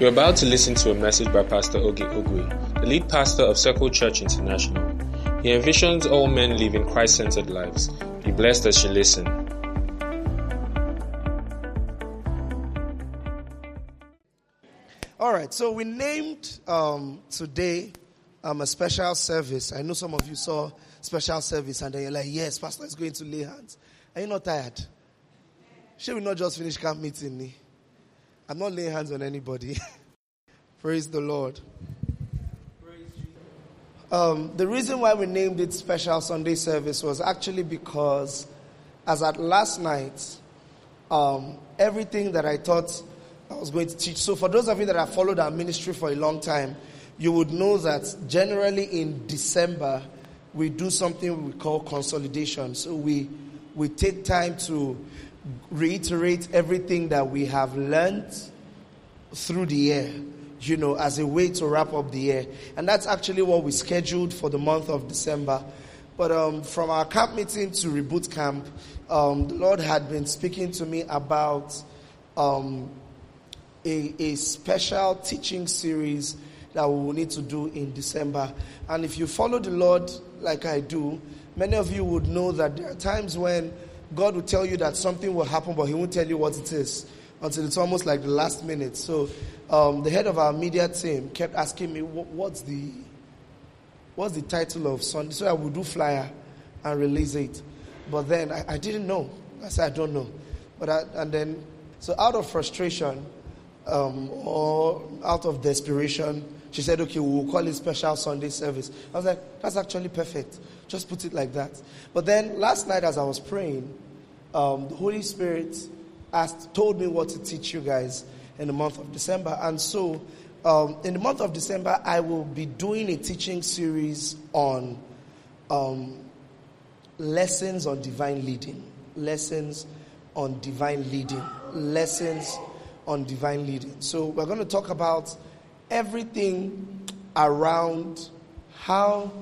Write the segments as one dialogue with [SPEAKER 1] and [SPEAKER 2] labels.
[SPEAKER 1] You're about to listen to a message by Pastor Oge Ogwe, the lead pastor of Circle Church International. He envisions all men living Christ centered lives. Be blessed as you listen.
[SPEAKER 2] All right, so we named um, today um, a special service. I know some of you saw special service and then you're like, yes, Pastor is going to lay hands. Are you not tired? Should we not just finish camp meeting? I'm not laying hands on anybody. Praise the Lord. Um, the reason why we named it Special Sunday Service was actually because, as at last night, um, everything that I thought I was going to teach. So, for those of you that have followed our ministry for a long time, you would know that generally in December, we do something we call consolidation. So, we, we take time to reiterate everything that we have learned through the year, you know, as a way to wrap up the year. And that's actually what we scheduled for the month of December. But um, from our camp meeting to reboot camp, um, the Lord had been speaking to me about um, a, a special teaching series that we will need to do in December. And if you follow the Lord like I do, many of you would know that there are times when God will tell you that something will happen, but He won't tell you what it is until it's almost like the last minute. So um, the head of our media team kept asking me, "What's the what's the title of Sunday?" So I would do flyer and release it. But then I, I didn't know. I said, "I don't know." But I, and then so out of frustration um, or out of desperation, she said, "Okay, we'll call it special Sunday service." I was like, "That's actually perfect." Just put it like that. But then last night, as I was praying, um, the Holy Spirit asked, told me what to teach you guys in the month of December. And so, um, in the month of December, I will be doing a teaching series on um, lessons on divine leading. Lessons on divine leading. Lessons on divine leading. So, we're going to talk about everything around how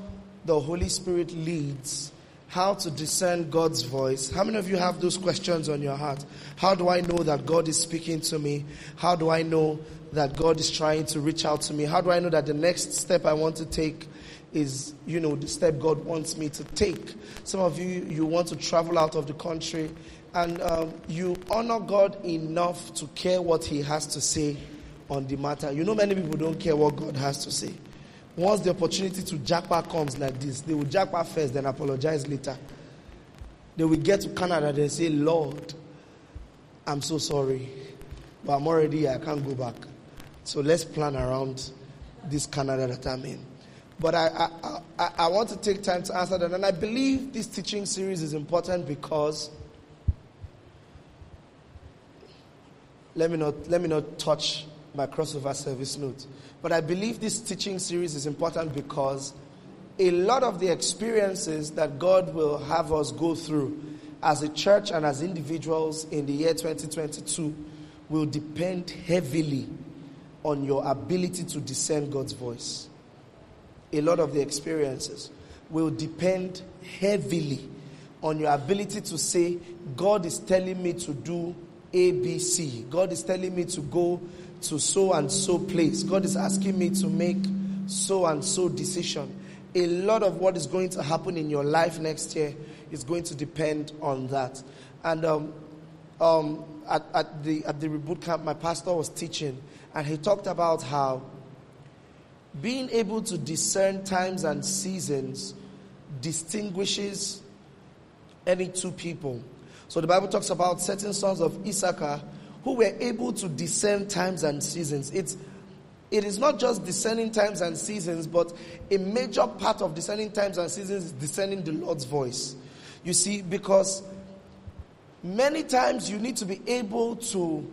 [SPEAKER 2] the Holy Spirit leads, how to discern God's voice. How many of you have those questions on your heart? How do I know that God is speaking to me? How do I know that God is trying to reach out to me? How do I know that the next step I want to take is, you know, the step God wants me to take? Some of you, you want to travel out of the country and um, you honor God enough to care what He has to say on the matter. You know, many people don't care what God has to say. Once the opportunity to jackpot comes like this, they will jackpot first, then apologize later. They will get to Canada, they say, Lord, I'm so sorry, but I'm already here, I can't go back. So let's plan around this Canada that I'm in. But I, I, I, I want to take time to answer that. And I believe this teaching series is important because let me not, let me not touch my crossover service note. But I believe this teaching series is important because a lot of the experiences that God will have us go through as a church and as individuals in the year 2022 will depend heavily on your ability to discern God's voice. A lot of the experiences will depend heavily on your ability to say, God is telling me to do ABC. God is telling me to go to so and so place. God is asking me to make so and so decision. A lot of what is going to happen in your life next year is going to depend on that. And um, um, at, at, the, at the reboot camp, my pastor was teaching, and he talked about how being able to discern times and seasons distinguishes any two people. So the Bible talks about certain sons of Issachar who were able to discern times and seasons. It's it is not just discerning times and seasons, but a major part of discerning times and seasons is discerning the Lord's voice. You see, because many times you need to be able to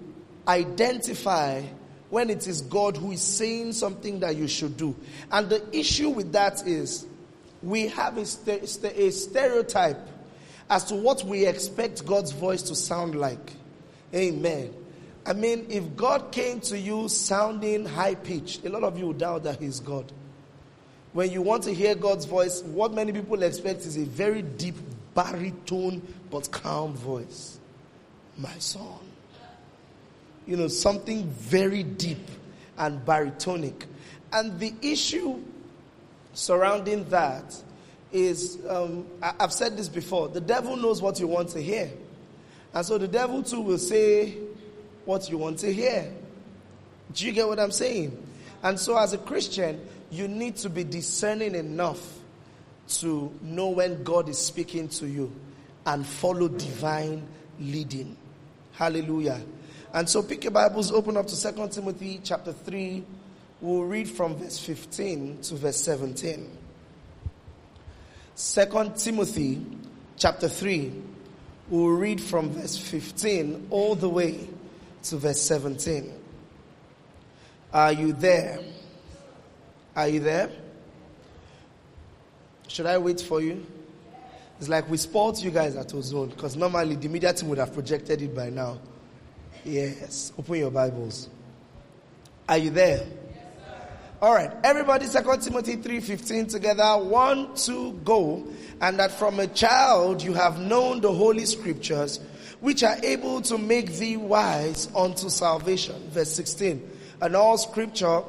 [SPEAKER 2] identify when it is God who is saying something that you should do. And the issue with that is we have a, a stereotype as to what we expect God's voice to sound like. Amen. I mean, if God came to you sounding high pitched, a lot of you would doubt that He's God. When you want to hear God's voice, what many people expect is a very deep baritone but calm voice. My son. You know, something very deep and baritonic. And the issue surrounding that is um, I, I've said this before the devil knows what you want to hear. And so the devil too will say what you want to hear. Do you get what I'm saying? And so, as a Christian, you need to be discerning enough to know when God is speaking to you and follow divine leading. Hallelujah. And so pick your Bibles, open up to 2 Timothy chapter 3. We'll read from verse 15 to verse 17. 2 Timothy chapter 3. We'll read from verse 15 all the way to verse 17. Are you there? Are you there? Should I wait for you? It's like we spoiled you guys at Ozone because normally the media team would have projected it by now. Yes. Open your Bibles. Are you there? All right. Everybody, 2 Timothy 3.15 together. One, two, go. And that from a child you have known the holy scriptures, which are able to make thee wise unto salvation. Verse 16. And all scripture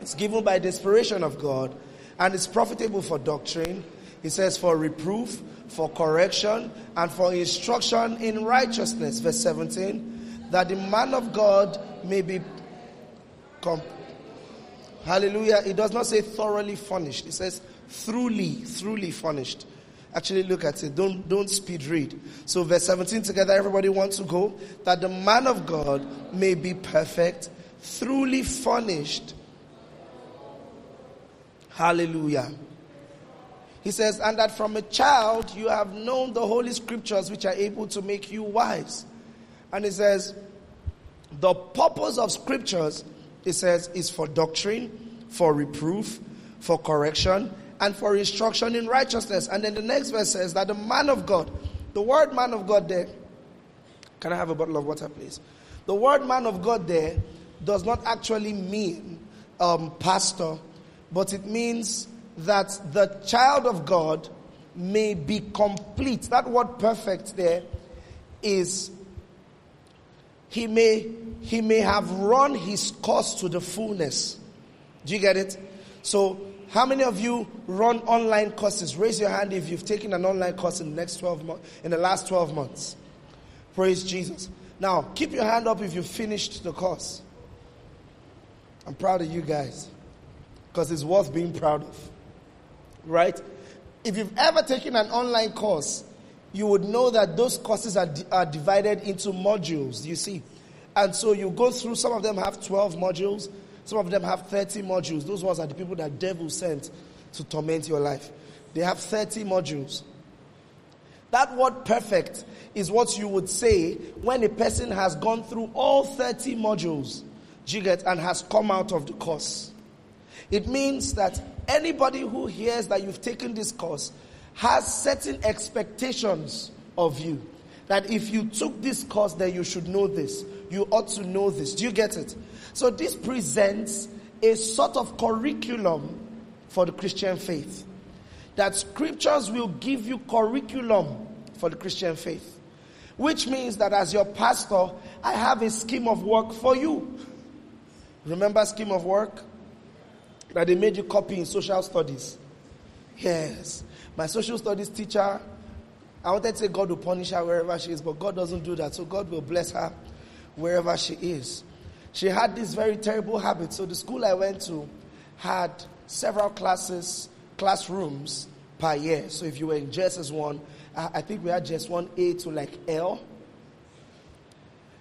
[SPEAKER 2] is given by the inspiration of God and is profitable for doctrine. He says for reproof, for correction, and for instruction in righteousness. Verse 17. That the man of God may be com- Hallelujah. It does not say thoroughly furnished. It says thoroughly, thoroughly furnished. Actually, look at it. Don't, don't speed read. So, verse 17 together, everybody wants to go. That the man of God may be perfect, thoroughly furnished. Hallelujah. He says, and that from a child you have known the holy scriptures which are able to make you wise. And he says, the purpose of scriptures it says, is for doctrine, for reproof, for correction, and for instruction in righteousness. And then the next verse says that the man of God, the word man of God there, can I have a bottle of water, please? The word man of God there does not actually mean um, pastor, but it means that the child of God may be complete. That word perfect there is he may he may have run his course to the fullness. Do you get it? So, how many of you run online courses? Raise your hand if you've taken an online course in the next 12 months, in the last 12 months. Praise Jesus. Now, keep your hand up if you finished the course. I'm proud of you guys because it's worth being proud of. Right? If you've ever taken an online course you would know that those courses are, are divided into modules, you see. And so you go through, some of them have 12 modules, some of them have 30 modules. Those ones are the people that devil sent to torment your life. They have 30 modules. That word perfect is what you would say when a person has gone through all 30 modules, you get, and has come out of the course. It means that anybody who hears that you've taken this course has certain expectations of you. That if you took this course, then you should know this. You ought to know this. Do you get it? So this presents a sort of curriculum for the Christian faith. That scriptures will give you curriculum for the Christian faith. Which means that as your pastor, I have a scheme of work for you. Remember scheme of work? That they made you copy in social studies. Yes. My social studies teacher, I wanted to say God will punish her wherever she is, but God doesn't do that. So God will bless her wherever she is. She had this very terrible habit. So the school I went to had several classes, classrooms per year. So if you were in JSS 1, I think we had JSS 1A to like L.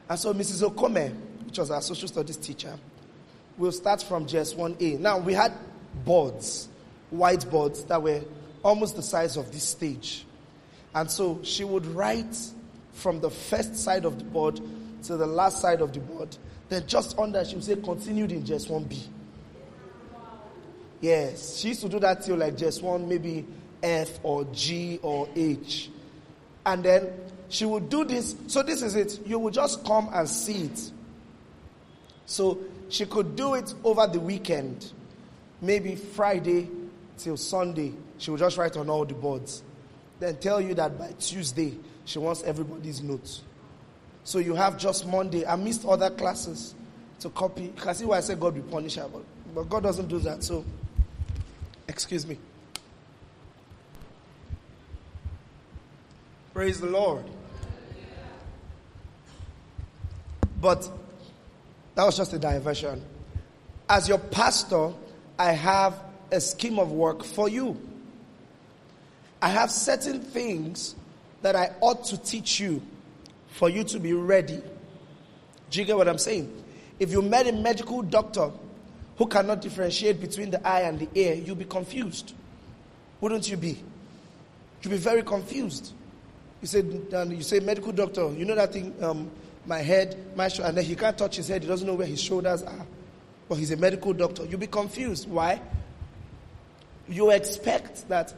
[SPEAKER 2] And so Mrs. Okome, which was our social studies teacher, will start from JSS 1A. Now we had boards, whiteboards that were almost the size of this stage. And so she would write from the first side of the board to the last side of the board. Then just under, she would say, continued in JSS 1B. Yes, she used to do that till like just one, maybe F or G or H. And then she would do this. So this is it. You would just come and see it. So she could do it over the weekend, maybe Friday till Sunday. She will just write on all the boards. Then tell you that by Tuesday, she wants everybody's notes. So you have just Monday. I missed other classes to copy. You can see why I said God will punish her, but God doesn't do that. So, excuse me. Praise the Lord. But that was just a diversion. As your pastor, I have a scheme of work for you. I have certain things that I ought to teach you for you to be ready. Do you get what I'm saying? If you met a medical doctor who cannot differentiate between the eye and the ear, you'll be confused. Wouldn't you be? You'll be very confused. You say, you say, medical doctor, you know that thing, um, my head, my shoulder, and then he can't touch his head, he doesn't know where his shoulders are. But he's a medical doctor. You'll be confused. Why? You expect that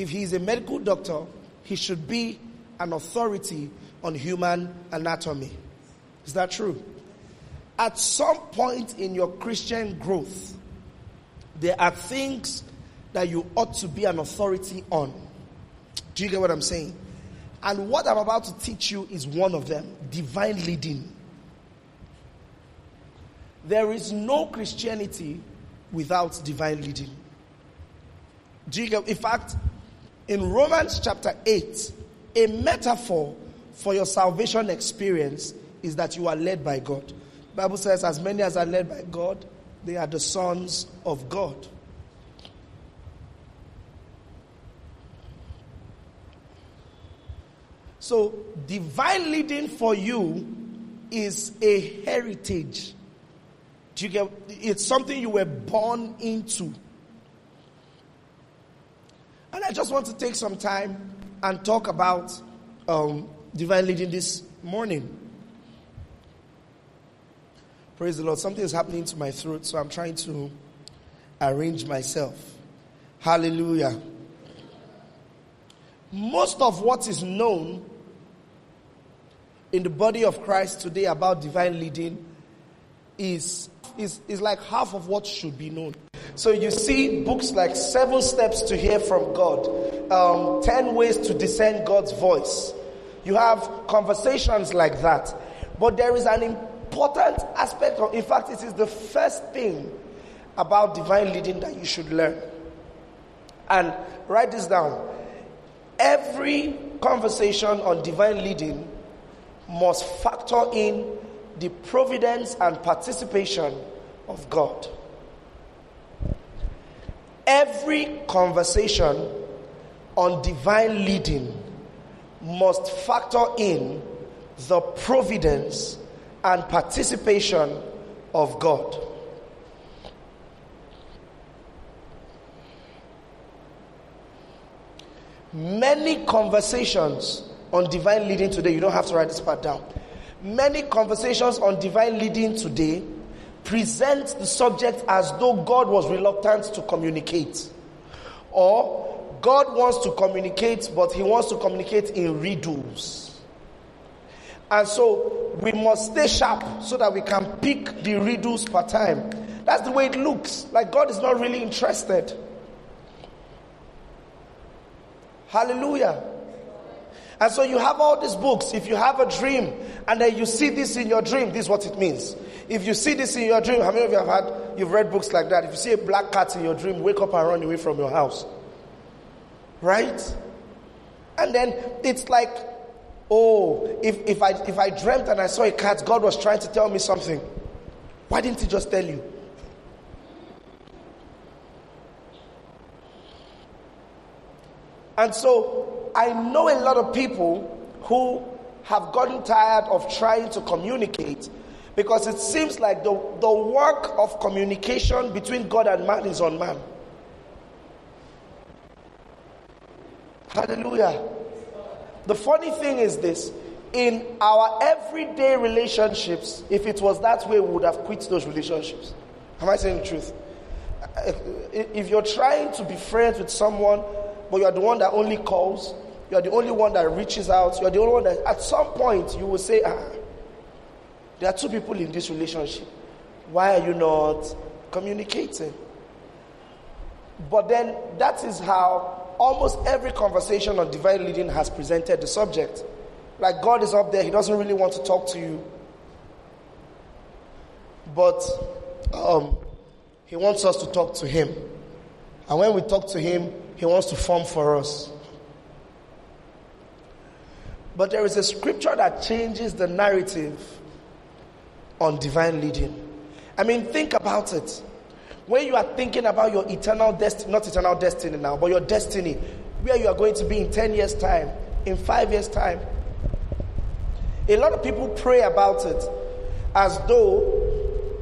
[SPEAKER 2] if he's a medical doctor, he should be an authority on human anatomy. Is that true? At some point in your Christian growth, there are things that you ought to be an authority on. Do you get what I'm saying? And what I'm about to teach you is one of them divine leading. There is no Christianity without divine leading. Do you get, in fact, in Romans chapter 8, a metaphor for your salvation experience is that you are led by God. Bible says, as many as are led by God, they are the sons of God. So, divine leading for you is a heritage. Do you get it's something you were born into. And I just want to take some time and talk about um, divine leading this morning. Praise the Lord. Something is happening to my throat, so I'm trying to arrange myself. Hallelujah. Most of what is known in the body of Christ today about divine leading is, is, is like half of what should be known. So you see books like Seven Steps to Hear from God, um, 10 Ways to Discern God's Voice. You have conversations like that. But there is an important aspect of, in fact, it is the first thing about divine leading that you should learn. And write this down. Every conversation on divine leading must factor in the providence and participation of God. Every conversation on divine leading must factor in the providence and participation of God. Many conversations on divine leading today, you don't have to write this part down. Many conversations on divine leading today present the subject as though God was reluctant to communicate. Or God wants to communicate, but he wants to communicate in riddles. And so we must stay sharp so that we can pick the riddles per time. That's the way it looks. Like God is not really interested. Hallelujah. And so you have all these books. If you have a dream and then you see this in your dream, this is what it means. If you see this in your dream, how many of you have had, you've read books like that? If you see a black cat in your dream, wake up and run away from your house. Right? And then it's like, oh, if, if I if I dreamt and I saw a cat, God was trying to tell me something. Why didn't he just tell you? And so I know a lot of people who have gotten tired of trying to communicate because it seems like the, the work of communication between God and man is on man. Hallelujah. The funny thing is this in our everyday relationships, if it was that way, we would have quit those relationships. Am I saying the truth? If you're trying to be friends with someone, but you are the one that only calls, you are the only one that reaches out, you are the only one that at some point you will say, ah, there are two people in this relationship. Why are you not communicating? But then that is how almost every conversation on divine leading has presented the subject. Like God is up there, He doesn't really want to talk to you. but um, He wants us to talk to Him. And when we talk to Him, He wants to form for us. But there is a scripture that changes the narrative on divine leading. I mean, think about it. When you are thinking about your eternal destiny, not eternal destiny now, but your destiny, where you are going to be in 10 years' time, in five years' time, a lot of people pray about it as though,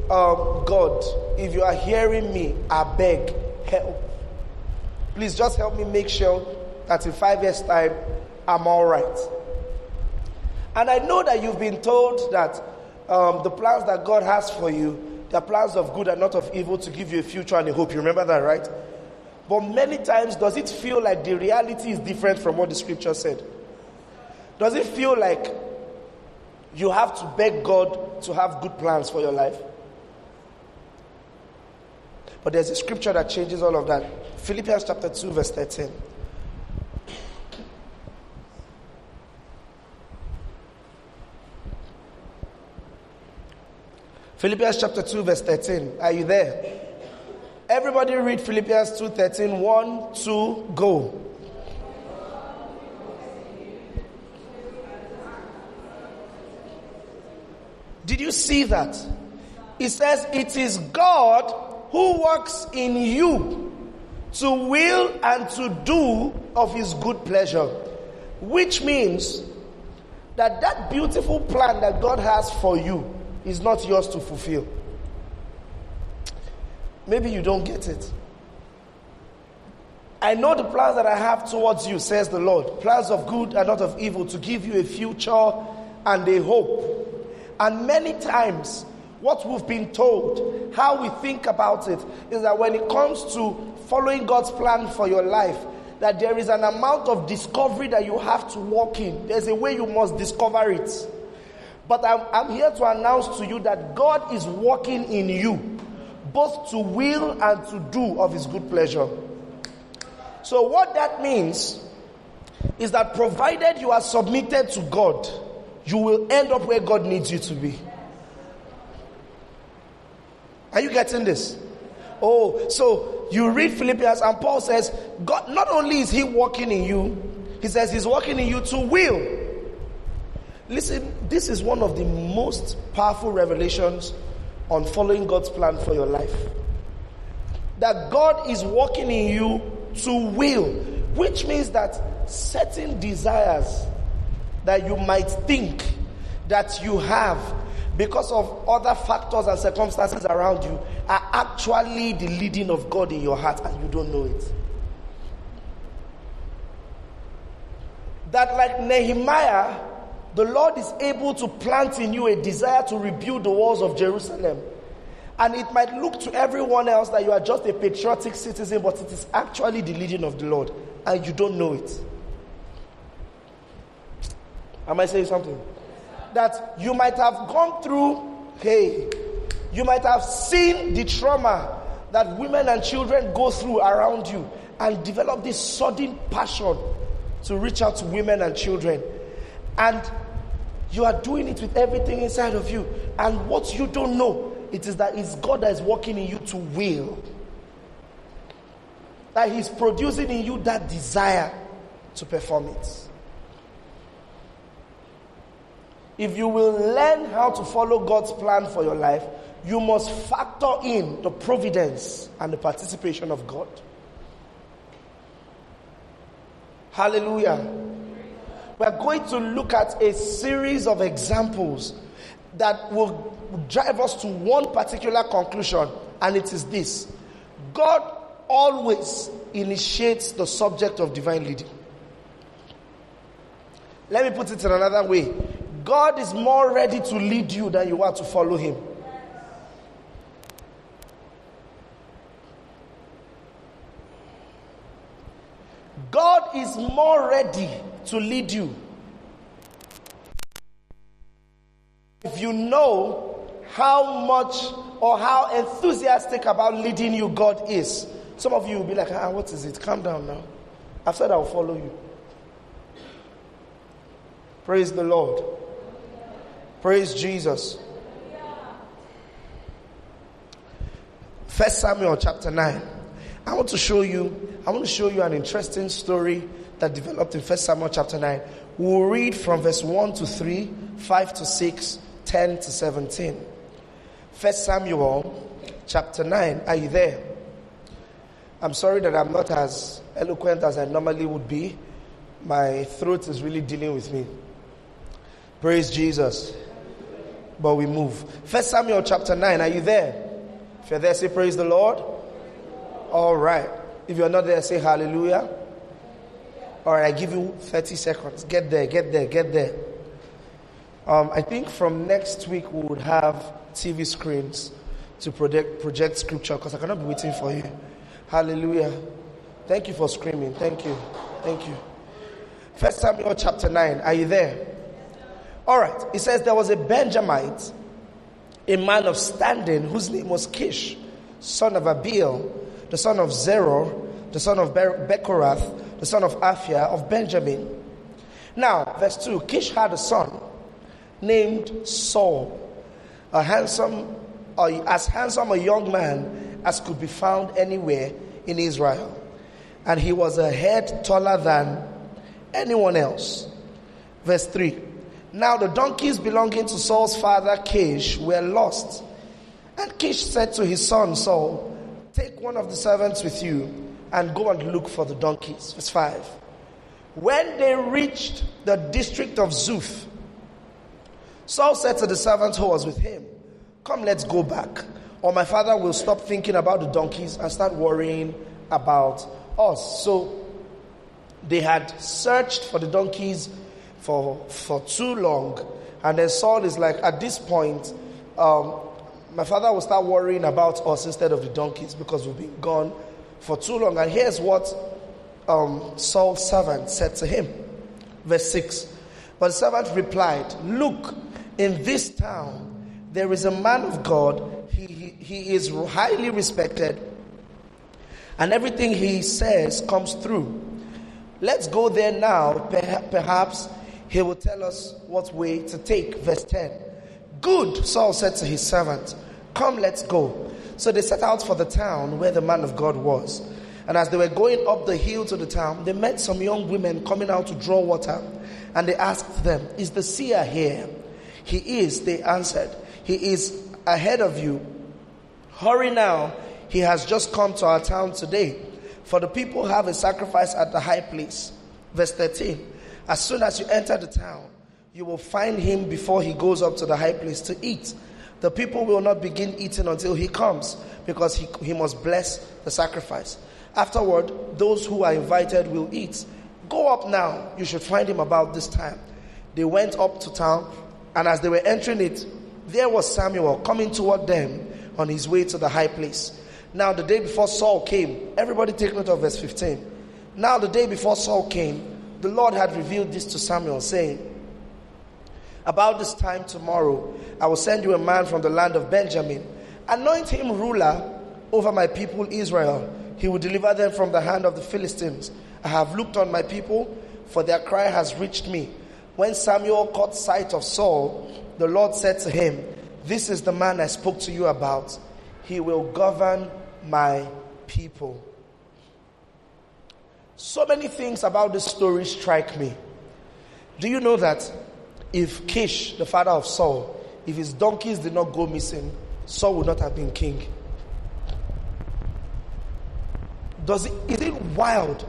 [SPEAKER 2] um, God, if you are hearing me, I beg, help. Please just help me make sure that in five years' time, I'm all right. And I know that you've been told that um, the plans that God has for you, they're plans of good and not of evil to give you a future and a hope. You remember that, right? But many times, does it feel like the reality is different from what the scripture said? Does it feel like you have to beg God to have good plans for your life? But there's a scripture that changes all of that. Philippians chapter 2, verse 13. Philippians chapter 2, verse 13. Are you there? Everybody read Philippians 2 13. 1, 2, go. Did you see that? It says, It is God who works in you to will and to do of his good pleasure. Which means that that beautiful plan that God has for you is not yours to fulfill. Maybe you don't get it. I know the plans that I have towards you, says the Lord. Plans of good and not of evil, to give you a future and a hope. And many times, what we've been told, how we think about it, is that when it comes to following God's plan for your life, that there is an amount of discovery that you have to walk in. There's a way you must discover it. But I'm, I'm here to announce to you that God is working in you, both to will and to do of His good pleasure. So, what that means is that provided you are submitted to God, you will end up where God needs you to be. Are you getting this? Oh, so you read Philippians, and Paul says, God, not only is He working in you, He says He's working in you to will. Listen, this is one of the most powerful revelations on following God's plan for your life. That God is working in you to will, which means that certain desires that you might think that you have because of other factors and circumstances around you are actually the leading of God in your heart and you don't know it. That, like Nehemiah, the Lord is able to plant in you a desire to rebuild the walls of Jerusalem. And it might look to everyone else that you are just a patriotic citizen, but it is actually the leading of the Lord, and you don't know it. Am I saying something? That you might have gone through, hey, you might have seen the trauma that women and children go through around you and develop this sudden passion to reach out to women and children. And you are doing it with everything inside of you. And what you don't know, it is that it's God that is working in you to will. That He's producing in you that desire to perform it. If you will learn how to follow God's plan for your life, you must factor in the providence and the participation of God. Hallelujah. We're going to look at a series of examples that will drive us to one particular conclusion, and it is this God always initiates the subject of divine leading. Let me put it in another way God is more ready to lead you than you are to follow Him. God is more ready to lead you. If you know how much or how enthusiastic about leading you God is, some of you will be like, ah, what is it? Calm down now. I've said I'll follow you. Praise the Lord. Praise Jesus. First Samuel chapter 9. I want to show you, I want to show you an interesting story that developed in First Samuel chapter 9. We'll read from verse 1 to 3, 5 to 6, 10 to 17. First Samuel chapter 9. Are you there? I'm sorry that I'm not as eloquent as I normally would be. My throat is really dealing with me. Praise Jesus. But we move. First Samuel chapter 9. Are you there? If you're there, say praise the Lord. All right. If you're not there, say hallelujah. All right, I give you 30 seconds. Get there, get there, get there. Um, I think from next week we would have TV screens to project, project scripture because I cannot be waiting for you. Hallelujah. Thank you for screaming. Thank you. Thank you. First Samuel chapter 9. Are you there? All right. It says there was a Benjamite, a man of standing, whose name was Kish, son of Abiel, the son of Zeror, the son of Bechorath, the son of Aphiah of Benjamin. Now, verse 2 Kish had a son named Saul, a handsome, as handsome a young man as could be found anywhere in Israel. And he was a head taller than anyone else. Verse 3 Now the donkeys belonging to Saul's father Kish were lost. And Kish said to his son Saul, Take one of the servants with you and go and look for the donkeys. Verse 5. When they reached the district of Zuph, Saul said to the servant who was with him, Come, let's go back, or my father will stop thinking about the donkeys and start worrying about us. So they had searched for the donkeys for, for too long, and then Saul is like, At this point, um, my father will start worrying about us instead of the donkeys because we've been gone for too long. And here's what um, Saul's servant said to him. Verse 6. But the servant replied, Look, in this town there is a man of God. He, he, he is highly respected, and everything he says comes through. Let's go there now. Perhaps he will tell us what way to take. Verse 10. Good, Saul said to his servant. Come, let's go. So they set out for the town where the man of God was. And as they were going up the hill to the town, they met some young women coming out to draw water. And they asked them, Is the seer here? He is, they answered. He is ahead of you. Hurry now. He has just come to our town today. For the people have a sacrifice at the high place. Verse 13. As soon as you enter the town, you will find him before he goes up to the high place to eat. The people will not begin eating until he comes because he, he must bless the sacrifice. Afterward, those who are invited will eat. Go up now. You should find him about this time. They went up to town, and as they were entering it, there was Samuel coming toward them on his way to the high place. Now, the day before Saul came, everybody take note of verse 15. Now, the day before Saul came, the Lord had revealed this to Samuel, saying, about this time tomorrow, I will send you a man from the land of Benjamin. Anoint him ruler over my people Israel. He will deliver them from the hand of the Philistines. I have looked on my people, for their cry has reached me. When Samuel caught sight of Saul, the Lord said to him, This is the man I spoke to you about. He will govern my people. So many things about this story strike me. Do you know that if Kish, the father of Saul, if his donkeys did not go missing, Saul would not have been king. Does it, is it wild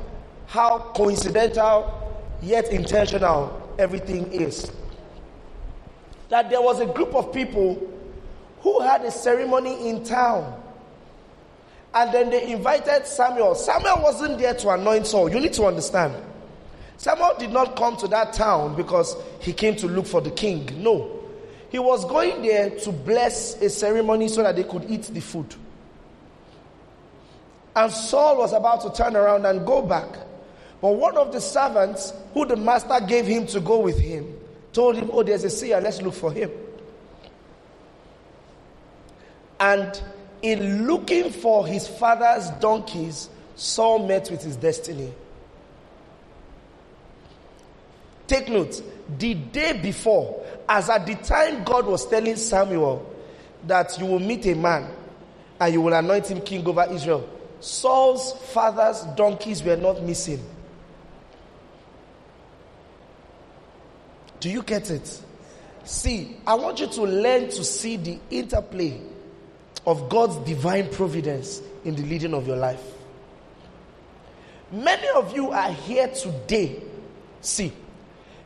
[SPEAKER 2] how coincidental yet intentional everything is? That there was a group of people who had a ceremony in town. And then they invited Samuel. Samuel wasn't there to anoint Saul. You need to understand. Samuel did not come to that town because he came to look for the king. No. He was going there to bless a ceremony so that they could eat the food. And Saul was about to turn around and go back. But one of the servants, who the master gave him to go with him, told him, Oh, there's a seer, let's look for him. And in looking for his father's donkeys, Saul met with his destiny. Take note, the day before, as at the time God was telling Samuel that you will meet a man and you will anoint him king over Israel. Saul's father's donkeys were not missing. Do you get it? See, I want you to learn to see the interplay of God's divine providence in the leading of your life. Many of you are here today. See,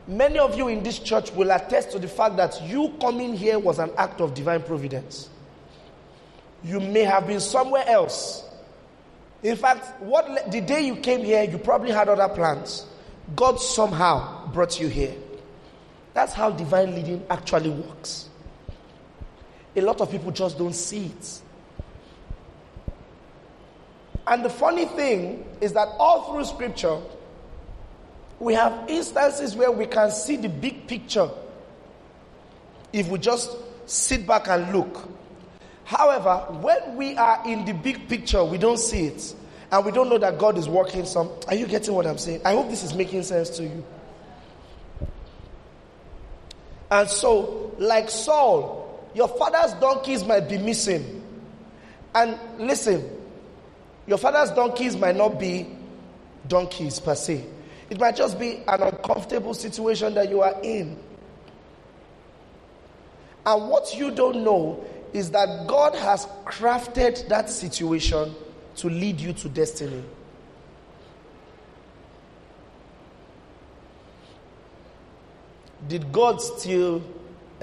[SPEAKER 2] many of you in this church will attest to the fact that you coming here was an act of divine providence. You may have been somewhere else. In fact, what the day you came here, you probably had other plans. God somehow brought you here. That's how divine leading actually works. A lot of people just don't see it. And the funny thing is that all through scripture, we have instances where we can see the big picture if we just sit back and look. However, when we are in the big picture, we don't see it. And we don't know that God is working some. Are you getting what I'm saying? I hope this is making sense to you. And so, like Saul, your father's donkeys might be missing. And listen, your father's donkeys might not be donkeys per se. It might just be an uncomfortable situation that you are in. And what you don't know is that God has crafted that situation to lead you to destiny. Did God steal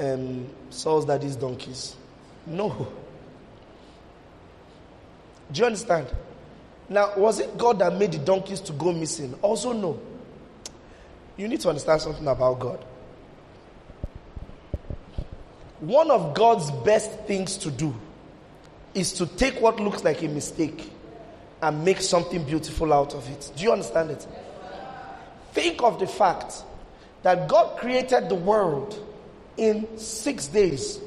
[SPEAKER 2] um, Saul's daddy's donkeys? No. Do you understand? Now, was it God that made the donkeys to go missing? Also, no. You need to understand something about God. One of God's best things to do is to take what looks like a mistake and make something beautiful out of it. Do you understand it? Think of the fact that God created the world in six days,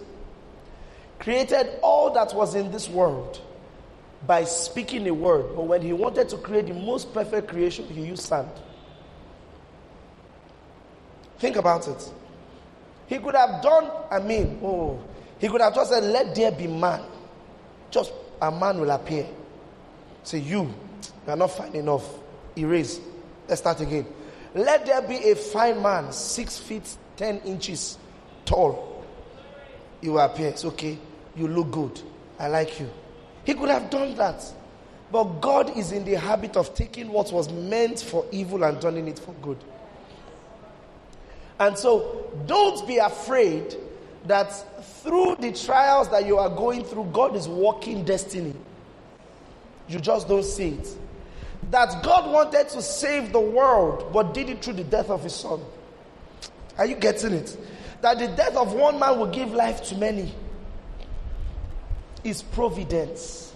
[SPEAKER 2] created all that was in this world by speaking a word. But when He wanted to create the most perfect creation, He used sand. Think about it. He could have done, I mean, oh, he could have just said, Let there be man. Just a man will appear. Say, You, you are not fine enough. Erase. Let's start again. Let there be a fine man, six feet, ten inches tall. You appear. It's okay. You look good. I like you. He could have done that. But God is in the habit of taking what was meant for evil and turning it for good. And so don't be afraid that through the trials that you are going through, God is working destiny. You just don't see it. That God wanted to save the world, but did it through the death of his son. Are you getting it? That the death of one man will give life to many is providence.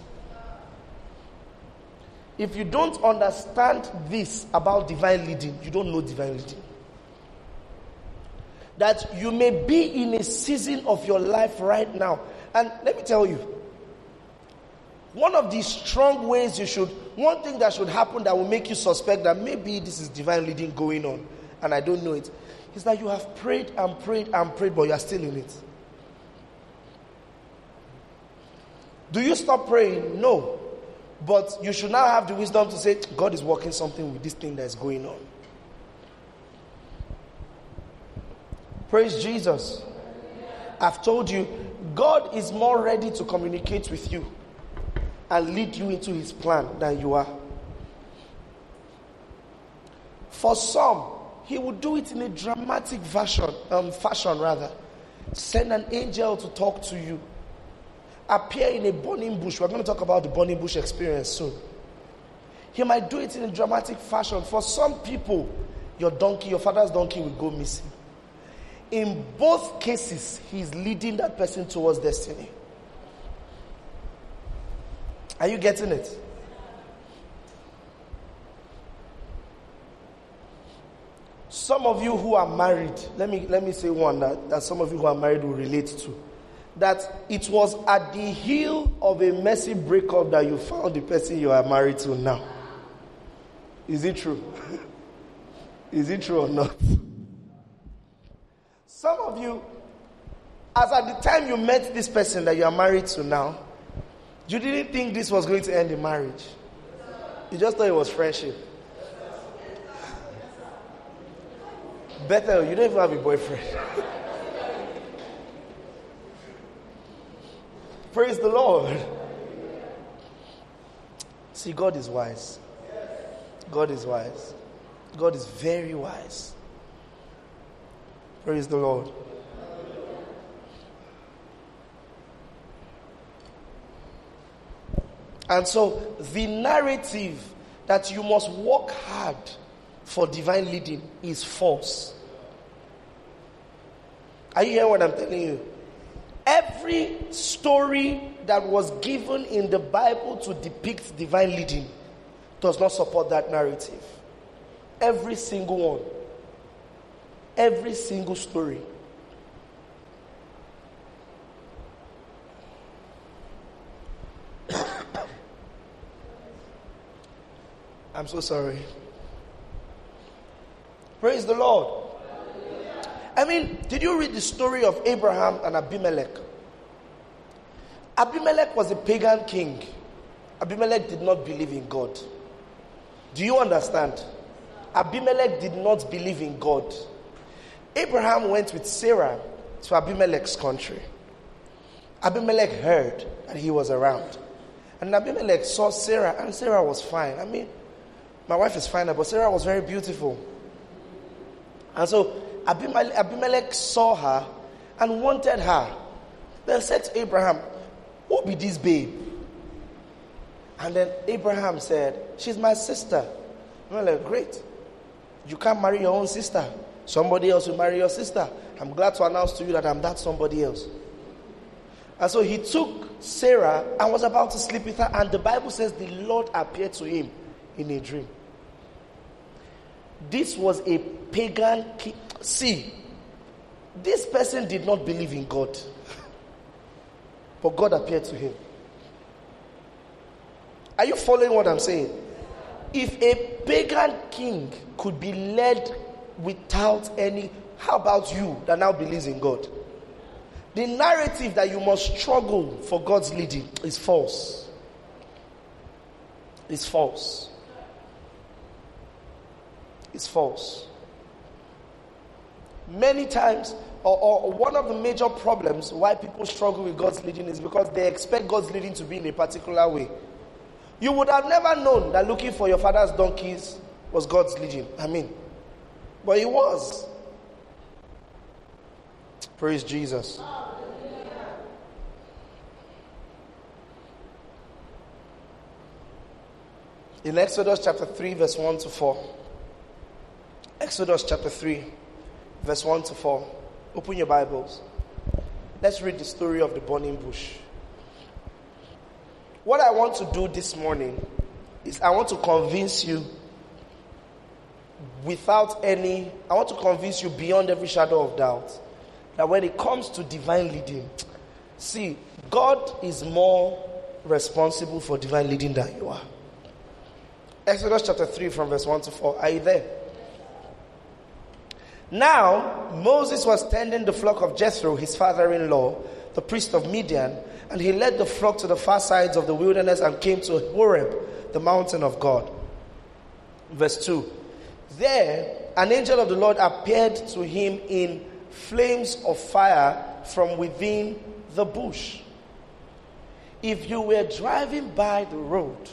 [SPEAKER 2] If you don't understand this about divine leading, you don't know divine leading that you may be in a season of your life right now. And let me tell you, one of the strong ways you should, one thing that should happen that will make you suspect that maybe this is divine leading going on and I don't know it, is that you have prayed and prayed and prayed, but you are still in it. Do you stop praying? No. But you should now have the wisdom to say, God is working something with this thing that is going on. Praise Jesus. I've told you, God is more ready to communicate with you and lead you into his plan than you are. For some, he will do it in a dramatic fashion, um, fashion rather. Send an angel to talk to you. Appear in a burning bush. We're going to talk about the burning bush experience soon. He might do it in a dramatic fashion. For some people, your donkey, your father's donkey will go missing. In both cases, he's leading that person towards destiny. Are you getting it? Some of you who are married, let me, let me say one that, that some of you who are married will relate to. That it was at the heel of a messy breakup that you found the person you are married to now. Is it true? Is it true or not? Some of you, as at the time you met this person that you are married to now, You didn't think this was going to end in marriage. You just thought it was friendship. Bethel, you don't even have a boyfriend. Praise the Lord. See, God is wise. God is wise. God is very wise. Praise the Lord. And so, the narrative that you must work hard for divine leading is false. Are you hearing what I'm telling you? Every story that was given in the Bible to depict divine leading does not support that narrative. Every single one. Every single story. I'm so sorry. Praise the Lord. I mean, did you read the story of Abraham and Abimelech? Abimelech was a pagan king. Abimelech did not believe in God. Do you understand? Abimelech did not believe in God. Abraham went with Sarah to Abimelech's country. Abimelech heard that he was around. And Abimelech saw Sarah, and Sarah was fine. I mean, my wife is fine, but Sarah was very beautiful. And so Abimelech, Abimelech saw her and wanted her. Then said to Abraham, Who be this babe? And then Abraham said, She's my sister. I'm Great. You can't marry your own sister. Somebody else will marry your sister. I'm glad to announce to you that I'm that somebody else. And so he took Sarah and was about to sleep with her. And the Bible says the Lord appeared to him in a dream. This was a pagan king. See, this person did not believe in God, but God appeared to him. Are you following what I'm saying? If a pagan king could be led without any, how about you that now believes in God? The narrative that you must struggle for God's leading is false. It's false. It's false. Many times, or, or, one of the major problems why people struggle with God's leading is because they expect God's leading to be in a particular way. You would have never known that looking for your father's donkeys was God's leading. I mean, but it was. Praise Jesus. In Exodus chapter 3, verse 1 to 4. Exodus chapter 3, verse 1 to 4. Open your Bibles. Let's read the story of the burning bush. What I want to do this morning is I want to convince you without any, I want to convince you beyond every shadow of doubt that when it comes to divine leading, see, God is more responsible for divine leading than you are. Exodus chapter 3 from verse 1 to 4. Are you there? Now, Moses was tending the flock of Jethro, his father in law, the priest of Midian, and he led the flock to the far sides of the wilderness and came to Horeb, the mountain of God. Verse 2 There, an angel of the Lord appeared to him in flames of fire from within the bush. If you were driving by the road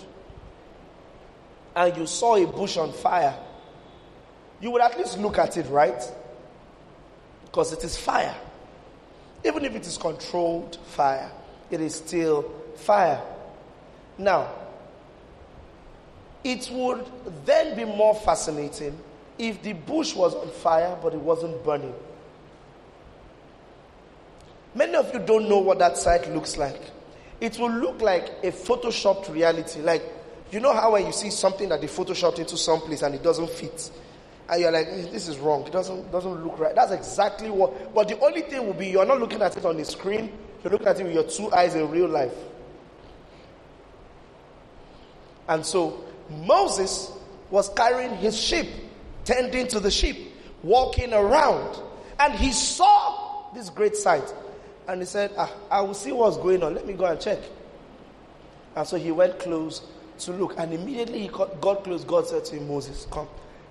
[SPEAKER 2] and you saw a bush on fire, you would at least look at it, right? Because it is fire. Even if it is controlled fire, it is still fire. Now, it would then be more fascinating if the bush was on fire but it wasn't burning. Many of you don't know what that sight looks like. It will look like a photoshopped reality. Like, you know how when you see something that they photoshopped into some place and it doesn't fit? And you're like, this is wrong. It doesn't, doesn't look right. That's exactly what. But the only thing will be you're not looking at it on the screen, you're looking at it with your two eyes in real life. And so Moses was carrying his sheep, tending to the sheep, walking around, and he saw this great sight. And he said, ah, I will see what's going on. Let me go and check. And so he went close to look. And immediately he got close. God said to him, Moses, come,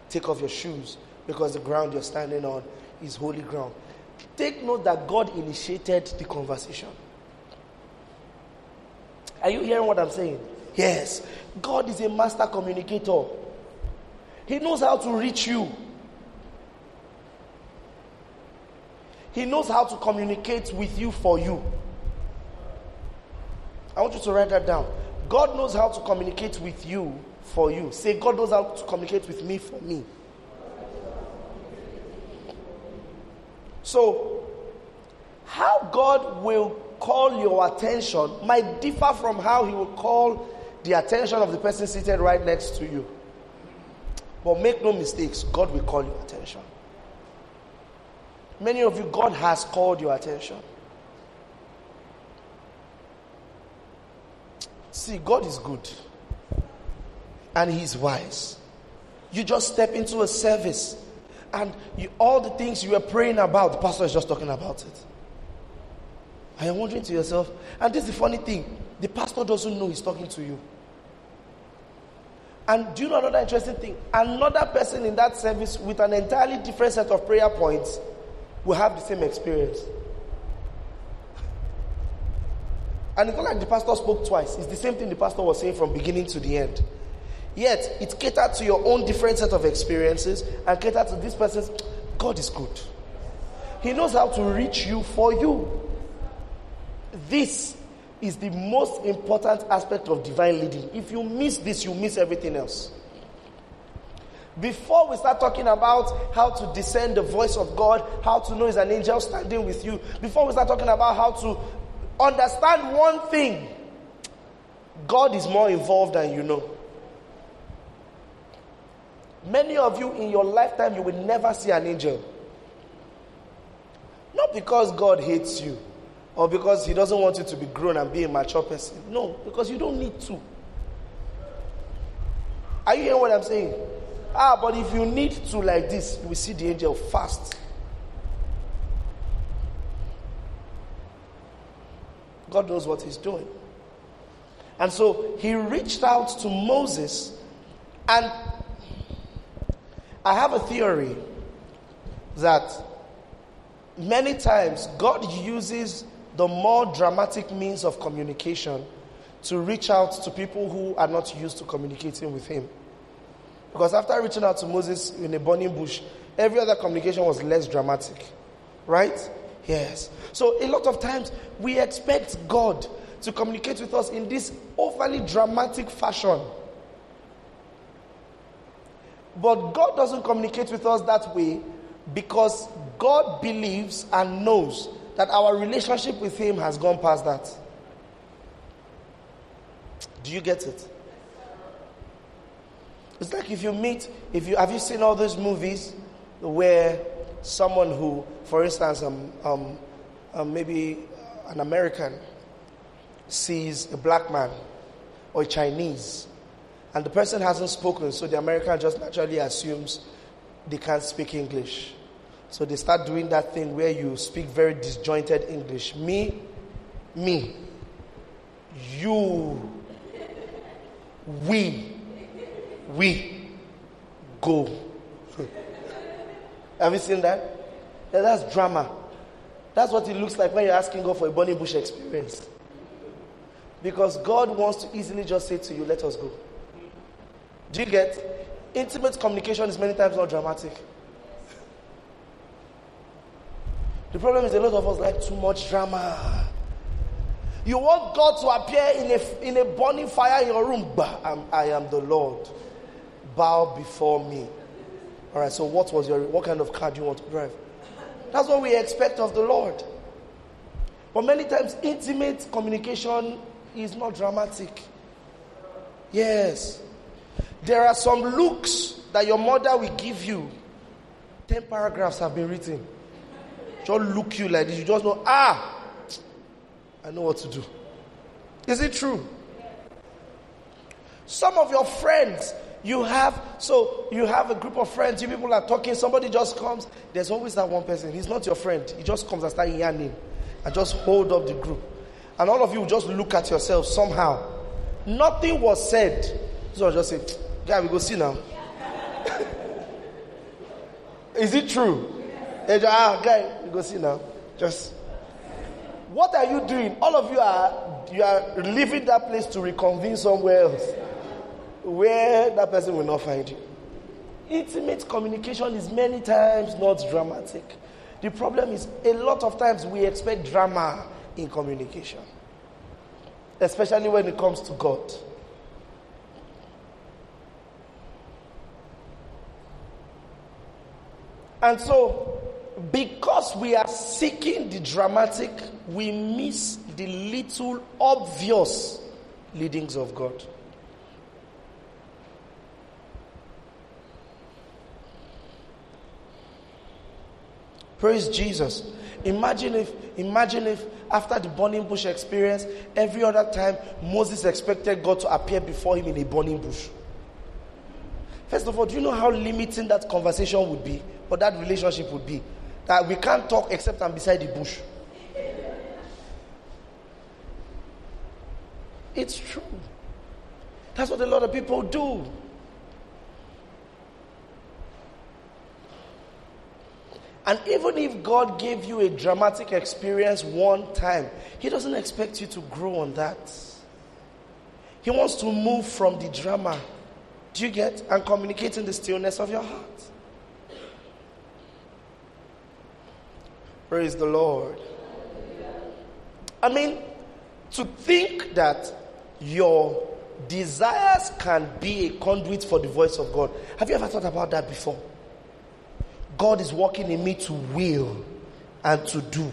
[SPEAKER 2] take off your shoes because the ground you're standing on is holy ground. Take note that God initiated the conversation. Are you hearing what I'm saying? Yes. God is a master communicator. He knows how to reach you. He knows how to communicate with you for you. I want you to write that down. God knows how to communicate with you for you. Say, God knows how to communicate with me for me. So, how God will call your attention might differ from how He will call the attention of the person seated right next to you. But make no mistakes, God will call your attention. Many of you, God has called your attention. See, God is good and He's wise. You just step into a service and you, all the things you were praying about, the pastor is just talking about it. I am wondering to yourself, and this is the funny thing the pastor doesn't know he's talking to you. And do you know another interesting thing? Another person in that service with an entirely different set of prayer points will have the same experience. And it's not like the pastor spoke twice. It's the same thing the pastor was saying from beginning to the end. Yet, it catered to your own different set of experiences and catered to this person's. God is good. He knows how to reach you for you. This is the most important aspect of divine leading. If you miss this, you miss everything else. Before we start talking about how to discern the voice of God, how to know is an angel standing with you, before we start talking about how to understand one thing, God is more involved than you know. Many of you in your lifetime, you will never see an angel. Not because God hates you or because He doesn't want you to be grown and be a mature person. No, because you don't need to. Are you hearing what I'm saying? Ah, but if you need to like this, we see the angel fast. God knows what he's doing. And so he reached out to Moses, and I have a theory that many times God uses the more dramatic means of communication to reach out to people who are not used to communicating with him. Because after reaching out to Moses in a burning bush, every other communication was less dramatic. Right? Yes. So a lot of times we expect God to communicate with us in this overly dramatic fashion. But God doesn't communicate with us that way because God believes and knows that our relationship with Him has gone past that. Do you get it? It's like if you meet, if you have you seen all those movies where someone who, for instance, um, um, um, maybe an American sees a black man or a Chinese, and the person hasn't spoken, so the American just naturally assumes they can't speak English. So they start doing that thing where you speak very disjointed English. Me, me, you, we we go. Have you seen that? Yeah, that's drama. That's what it looks like when you're asking God for a burning bush experience. Because God wants to easily just say to you, let us go. Do you get? Intimate communication is many times not dramatic. The problem is a lot of us like too much drama. You want God to appear in a, in a burning fire in your room. Bah, I'm, I am the Lord bow before me. All right, so what was your what kind of car do you want to drive? That's what we expect of the Lord. But many times intimate communication is not dramatic. Yes. There are some looks that your mother will give you. Ten paragraphs have been written. Just look you like this. You just know, ah, I know what to do. Is it true? Some of your friends, you have, so you have a group of friends, you people are talking, somebody just comes. There's always that one person. He's not your friend. He just comes and starts yarning and just hold up the group. And all of you just look at yourself somehow Nothing was said. So I just say, guy, we go see now. Is it true? Yes. Ah, guy, we go see now. Just what are you doing? All of you are you are leaving that place to reconvene somewhere else where that person will not find you. Intimate communication is many times not dramatic. The problem is a lot of times we expect drama in communication, especially when it comes to God. And so, because we are seeking the dramatic, we miss the little obvious leadings of God. Praise Jesus. Imagine if, imagine if after the burning bush experience, every other time Moses expected God to appear before him in a burning bush. First of all, do you know how limiting that conversation would be, or that relationship would be? That we can't talk except I'm beside the bush. It's true. That's what a lot of people do. And even if God gave you a dramatic experience one time, He doesn't expect you to grow on that. He wants to move from the drama. Do you get? And communicate in the stillness of your heart. Praise the Lord. I mean, to think that your desires can be a conduit for the voice of God. Have you ever thought about that before? God is working in me to will and to do.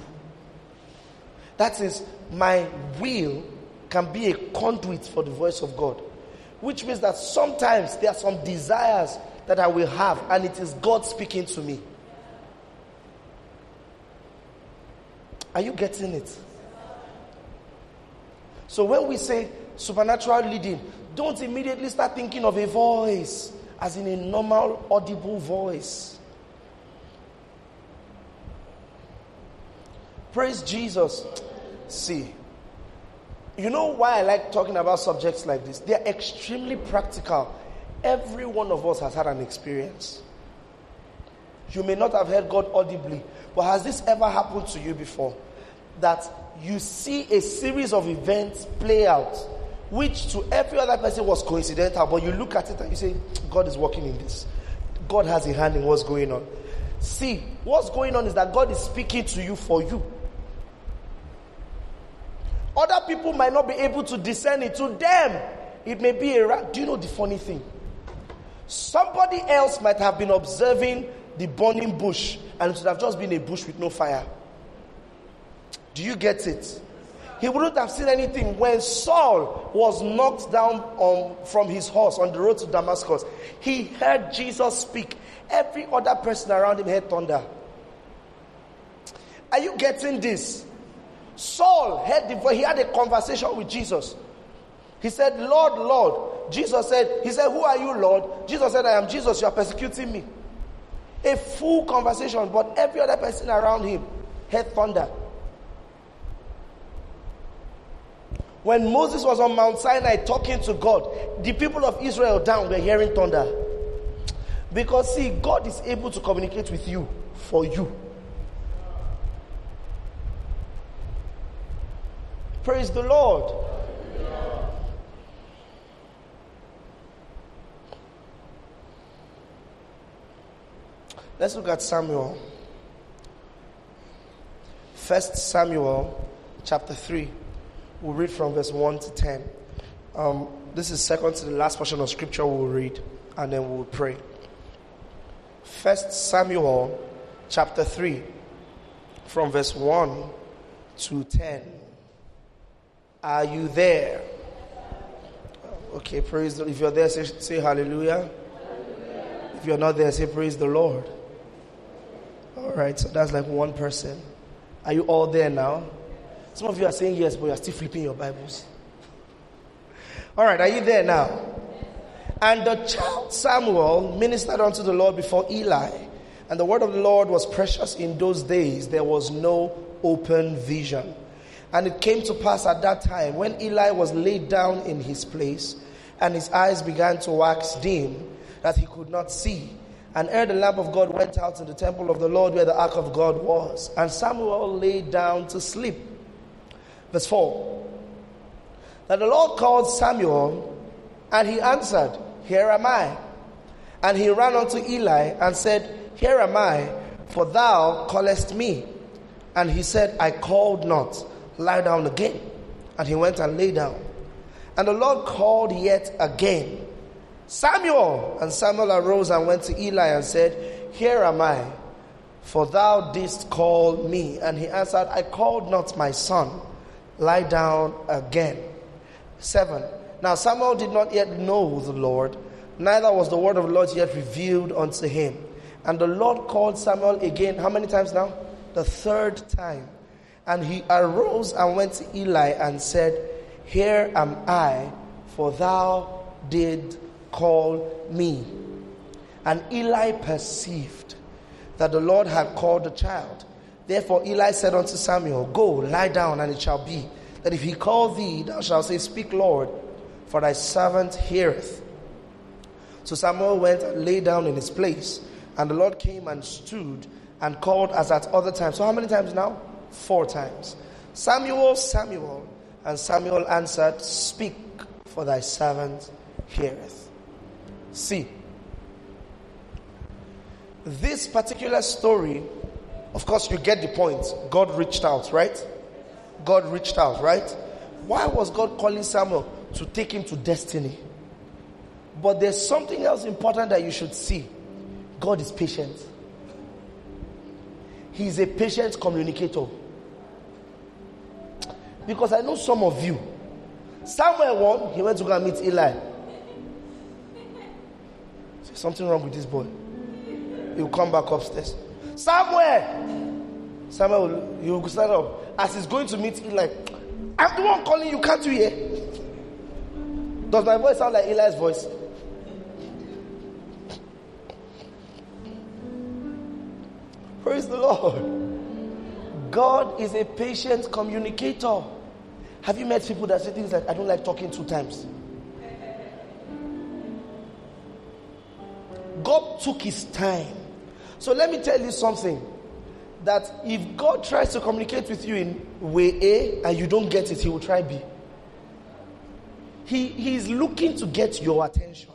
[SPEAKER 2] That is, my will can be a conduit for the voice of God. Which means that sometimes there are some desires that I will have, and it is God speaking to me. Are you getting it? So when we say supernatural leading, don't immediately start thinking of a voice as in a normal audible voice. Praise Jesus. See, you know why I like talking about subjects like this? They're extremely practical. Every one of us has had an experience. You may not have heard God audibly, but has this ever happened to you before? That you see a series of events play out, which to every other person was coincidental, but you look at it and you say, God is working in this. God has a hand in what's going on. See, what's going on is that God is speaking to you for you. Other people might not be able to discern it. To them, it may be a. Do you know the funny thing? Somebody else might have been observing the burning bush and it would have just been a bush with no fire. Do you get it? He wouldn't have seen anything when Saul was knocked down on, from his horse on the road to Damascus. He heard Jesus speak. Every other person around him heard thunder. Are you getting this? Saul heard the voice. He had a conversation with Jesus. He said, Lord, Lord. Jesus said, He said, Who are you, Lord? Jesus said, I am Jesus. You are persecuting me. A full conversation, but every other person around him heard thunder. When Moses was on Mount Sinai talking to God, the people of Israel down were hearing thunder. Because, see, God is able to communicate with you for you. Praise the Lord. Let's look at Samuel. First Samuel chapter 3. We'll read from verse 1 to 10. Um, this is second to the last portion of scripture we'll read, and then we'll pray. First Samuel chapter 3, from verse 1 to 10. Are you there? Okay, praise the Lord. If you're there, say, say hallelujah. hallelujah. If you're not there, say praise the Lord. All right, so that's like one person. Are you all there now? Some of you are saying yes, but you're still flipping your Bibles. All right, are you there now? And the child Samuel ministered unto the Lord before Eli. And the word of the Lord was precious in those days. There was no open vision. And it came to pass at that time when Eli was laid down in his place, and his eyes began to wax dim, that he could not see. And ere the lamp of God went out in the temple of the Lord where the ark of God was, and Samuel lay down to sleep. Verse 4. That the Lord called Samuel, and he answered, Here am I. And he ran unto Eli and said, Here am I, for thou callest me. And he said, I called not. Lie down again. And he went and lay down. And the Lord called yet again, Samuel. And Samuel arose and went to Eli and said, Here am I, for thou didst call me. And he answered, I called not my son. Lie down again. 7. Now Samuel did not yet know the Lord, neither was the word of the Lord yet revealed unto him. And the Lord called Samuel again, how many times now? The third time. And he arose and went to Eli and said, Here am I, for thou did call me. And Eli perceived that the Lord had called the child. Therefore Eli said unto Samuel, Go, lie down, and it shall be that if he call thee, thou shalt say, Speak, Lord, for thy servant heareth. So Samuel went and lay down in his place, and the Lord came and stood and called as at other times. So how many times now? Four times. Samuel, Samuel. And Samuel answered, Speak, for thy servant heareth. See, this particular story, of course, you get the point. God reached out, right? God reached out, right? Why was God calling Samuel to take him to destiny? But there's something else important that you should see. God is patient. He is a patient communicator. Because I know some of you. Samuel won, he went to go and meet Eli. Something wrong with this boy. He'll come back upstairs. Samuel! Samuel, he will stand up. As he's going to meet Eli, I'm the one calling you, can't you hear? Does my voice sound like Eli's voice? Praise the Lord. God is a patient communicator. Have you met people that say things like, I don't like talking two times? God took his time. So let me tell you something that if God tries to communicate with you in way A and you don't get it, he will try B. He, he is looking to get your attention.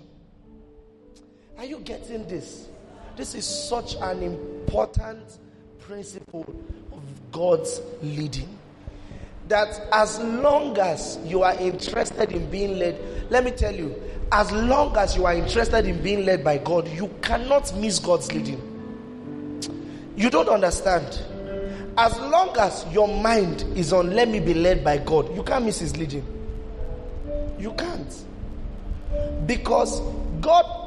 [SPEAKER 2] Are you getting this? This is such an important principle God's leading. That as long as you are interested in being led, let me tell you, as long as you are interested in being led by God, you cannot miss God's leading. You don't understand. As long as your mind is on let me be led by God, you can't miss his leading. You can't. Because God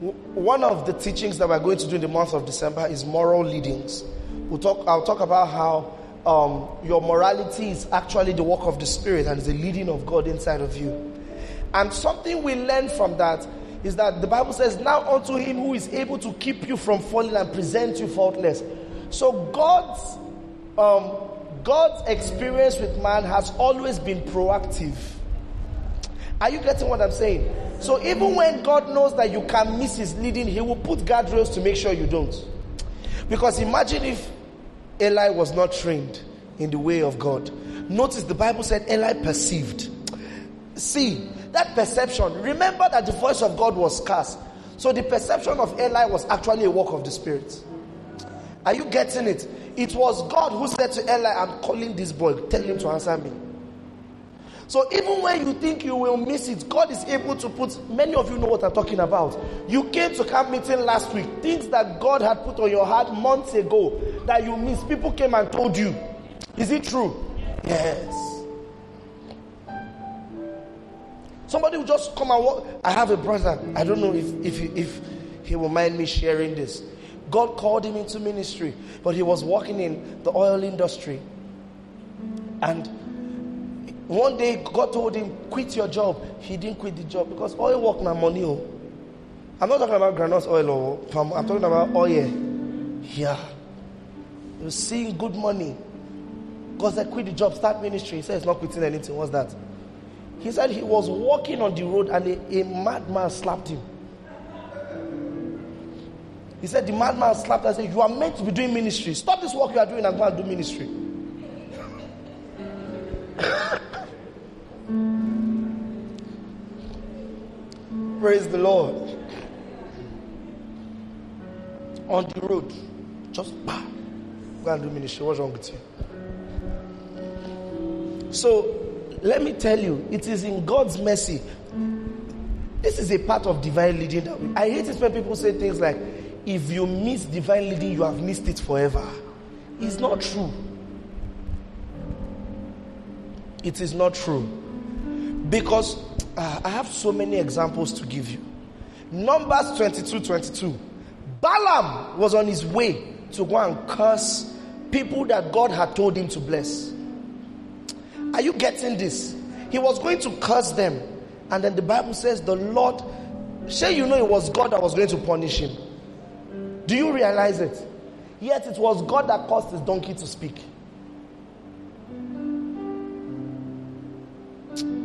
[SPEAKER 2] one of the teachings that we're going to do in the month of December is moral leadings. We'll talk, I'll talk about how um, your morality is actually the work of the Spirit and is the leading of God inside of you. And something we learn from that is that the Bible says, Now unto him who is able to keep you from falling and present you faultless. So God's um, God's experience with man has always been proactive. Are you getting what I'm saying? So even when God knows that you can miss his leading, he will put guardrails to make sure you don't. Because imagine if Eli was not trained in the way of God. Notice the Bible said Eli perceived. See, that perception, remember that the voice of God was scarce. So the perception of Eli was actually a work of the Spirit. Are you getting it? It was God who said to Eli, I'm calling this boy, tell him to answer me. So even when you think you will miss it, God is able to put, many of you know what I'm talking about. You came to camp meeting last week, things that God had put on your heart months ago that you missed. People came and told you. Is it true? Yes. Somebody will just come and walk. I have a brother. I don't know if, if, if he will mind me sharing this. God called him into ministry, but he was working in the oil industry. And one day God told him, quit your job. He didn't quit the job because oil work now money. Oh. I'm not talking about granules oil oh. palm. I'm talking about oil. Yeah. Was seeing good money. God said, quit the job, start ministry. He said, he's not quitting anything. What's that? He said he was walking on the road and a, a madman slapped him. He said, the madman slapped and said, You are meant to be doing ministry. Stop this work you are doing and go and do ministry. Praise the Lord. On the road, just bah, go and do ministry. What's wrong with you? So, let me tell you, it is in God's mercy. This is a part of divine leading. I hate it when people say things like, if you miss divine leading, you have missed it forever. It's not true. It is not true. Because uh, I have so many examples to give you. Numbers 22 22. Balaam was on his way to go and curse people that God had told him to bless. Are you getting this? He was going to curse them. And then the Bible says, The Lord, say you know it was God that was going to punish him. Do you realize it? Yet it was God that caused his donkey to speak.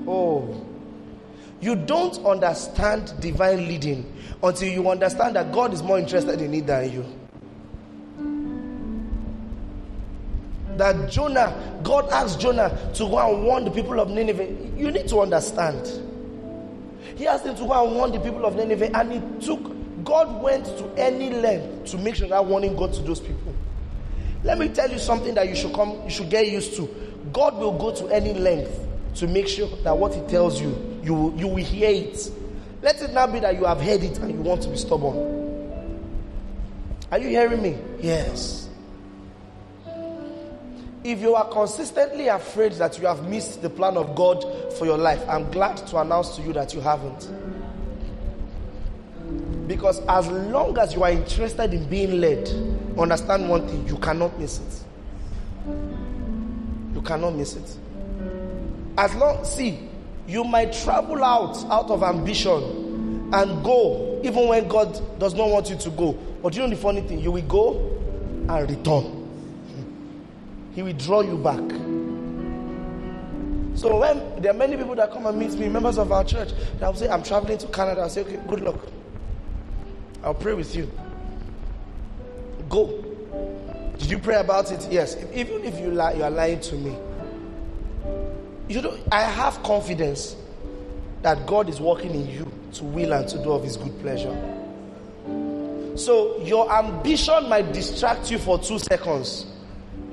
[SPEAKER 2] Oh. You don't understand divine leading until you understand that God is more interested in it than you. That Jonah, God asked Jonah to go and warn the people of Nineveh. You need to understand. He asked him to go and warn the people of Nineveh, and he took God went to any length to make sure that warning got to those people. Let me tell you something that you should come, you should get used to. God will go to any length to make sure that what He tells you, you will, you will hear it. Let it not be that you have heard it and you want to be stubborn. Are you hearing me? Yes. If you are consistently afraid that you have missed the plan of God for your life, I'm glad to announce to you that you haven't. Because as long as you are interested in being led, understand one thing you cannot miss it. You cannot miss it. As long, see, you might travel out out of ambition and go even when God does not want you to go. But you know the funny thing, you will go and return. He will draw you back. So when there are many people that come and meet me, members of our church, that will say, I'm traveling to Canada. I'll say, okay, good luck. I'll pray with you. Go. Did you pray about it? Yes. Even if you lie, you are lying to me. You know, I have confidence that God is working in you to will and to do of His good pleasure. So your ambition might distract you for two seconds.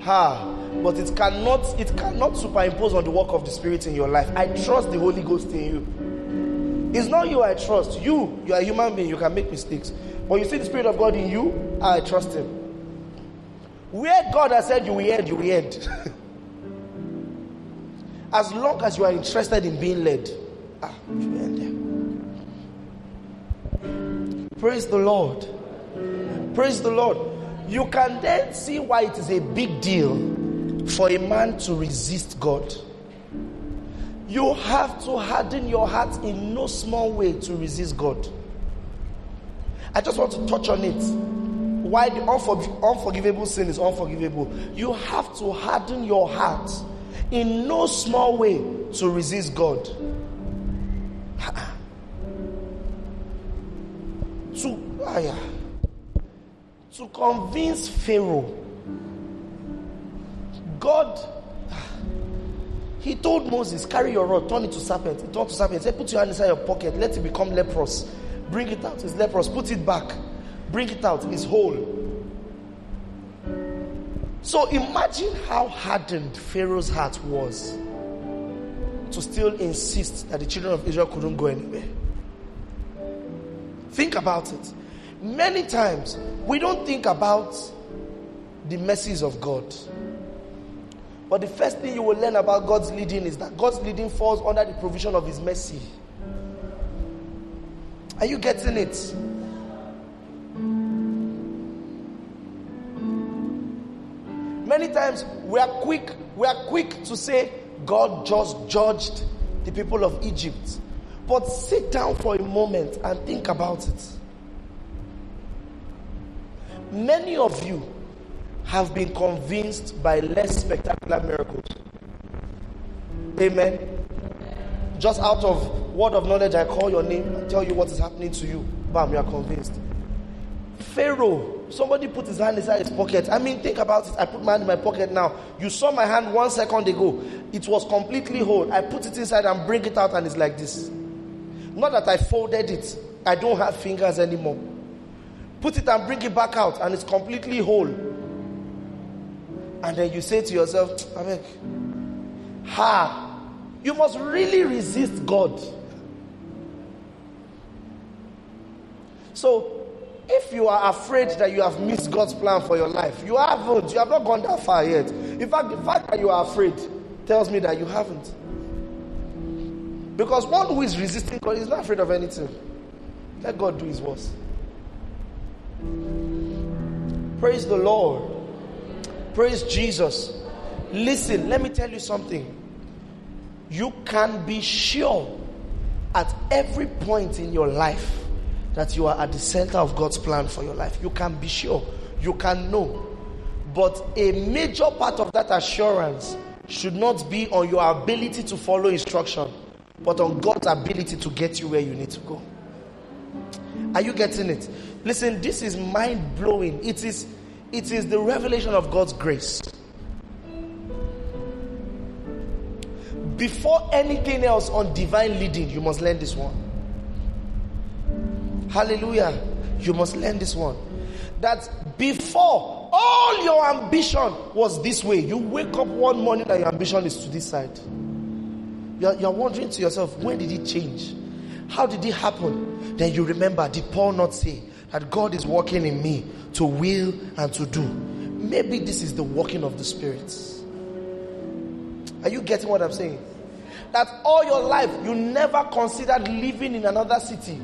[SPEAKER 2] Ha, but it cannot it cannot superimpose on the work of the Spirit in your life. I trust the Holy Ghost in you. It's not you I trust. You, you are a human being, you can make mistakes. But you see the Spirit of God in you, I trust Him. Where God has said you will end, you will end. as long as you are interested in being led, ah, you end there. Praise the Lord. Praise the Lord. You can then see why it is a big deal for a man to resist God. You have to harden your heart in no small way to resist God. I just want to touch on it. Why the unforg- unforgivable sin is unforgivable. You have to harden your heart in no small way to resist God. to, ah, yeah, to convince Pharaoh, God, he told Moses, carry your rod, turn it to serpent. He turned to serpent. He said, put your hand inside your pocket, let it become leprous. Bring it out, it's leprous. Put it back. Bring it out, it's whole. So imagine how hardened Pharaoh's heart was to still insist that the children of Israel couldn't go anywhere. Think about it. Many times we don't think about the mercies of God. But the first thing you will learn about God's leading is that God's leading falls under the provision of His mercy. Are you getting it? Many times we are quick, we are quick to say God just judged the people of Egypt. But sit down for a moment and think about it. Many of you have been convinced by less spectacular miracles. Amen. Just out of word of knowledge, I call your name and tell you what is happening to you. Bam, you are convinced. Pharaoh, somebody put his hand inside his pocket. I mean, think about it. I put my hand in my pocket now. You saw my hand one second ago. It was completely whole. I put it inside and bring it out, and it's like this. Not that I folded it, I don't have fingers anymore. Put it and bring it back out, and it's completely whole. And then you say to yourself, Abek, ha, you must really resist God. So, if you are afraid that you have missed God's plan for your life, you haven't. You have not gone that far yet. In fact, the fact that you are afraid tells me that you haven't. Because one who is resisting God is not afraid of anything. Let God do his worst. Praise the Lord. Praise Jesus. Listen, let me tell you something. You can be sure at every point in your life that you are at the center of God's plan for your life. You can be sure. You can know. But a major part of that assurance should not be on your ability to follow instruction, but on God's ability to get you where you need to go. Are you getting it? Listen, this is mind blowing. It is it is the revelation of God's grace. Before anything else on divine leading, you must learn this one. Hallelujah. You must learn this one. That before all your ambition was this way, you wake up one morning and your ambition is to this side. You're, you're wondering to yourself, when did it change? How did it happen? Then you remember, did Paul not say, that God is working in me to will and to do. Maybe this is the working of the spirits. Are you getting what I'm saying? That all your life you never considered living in another city.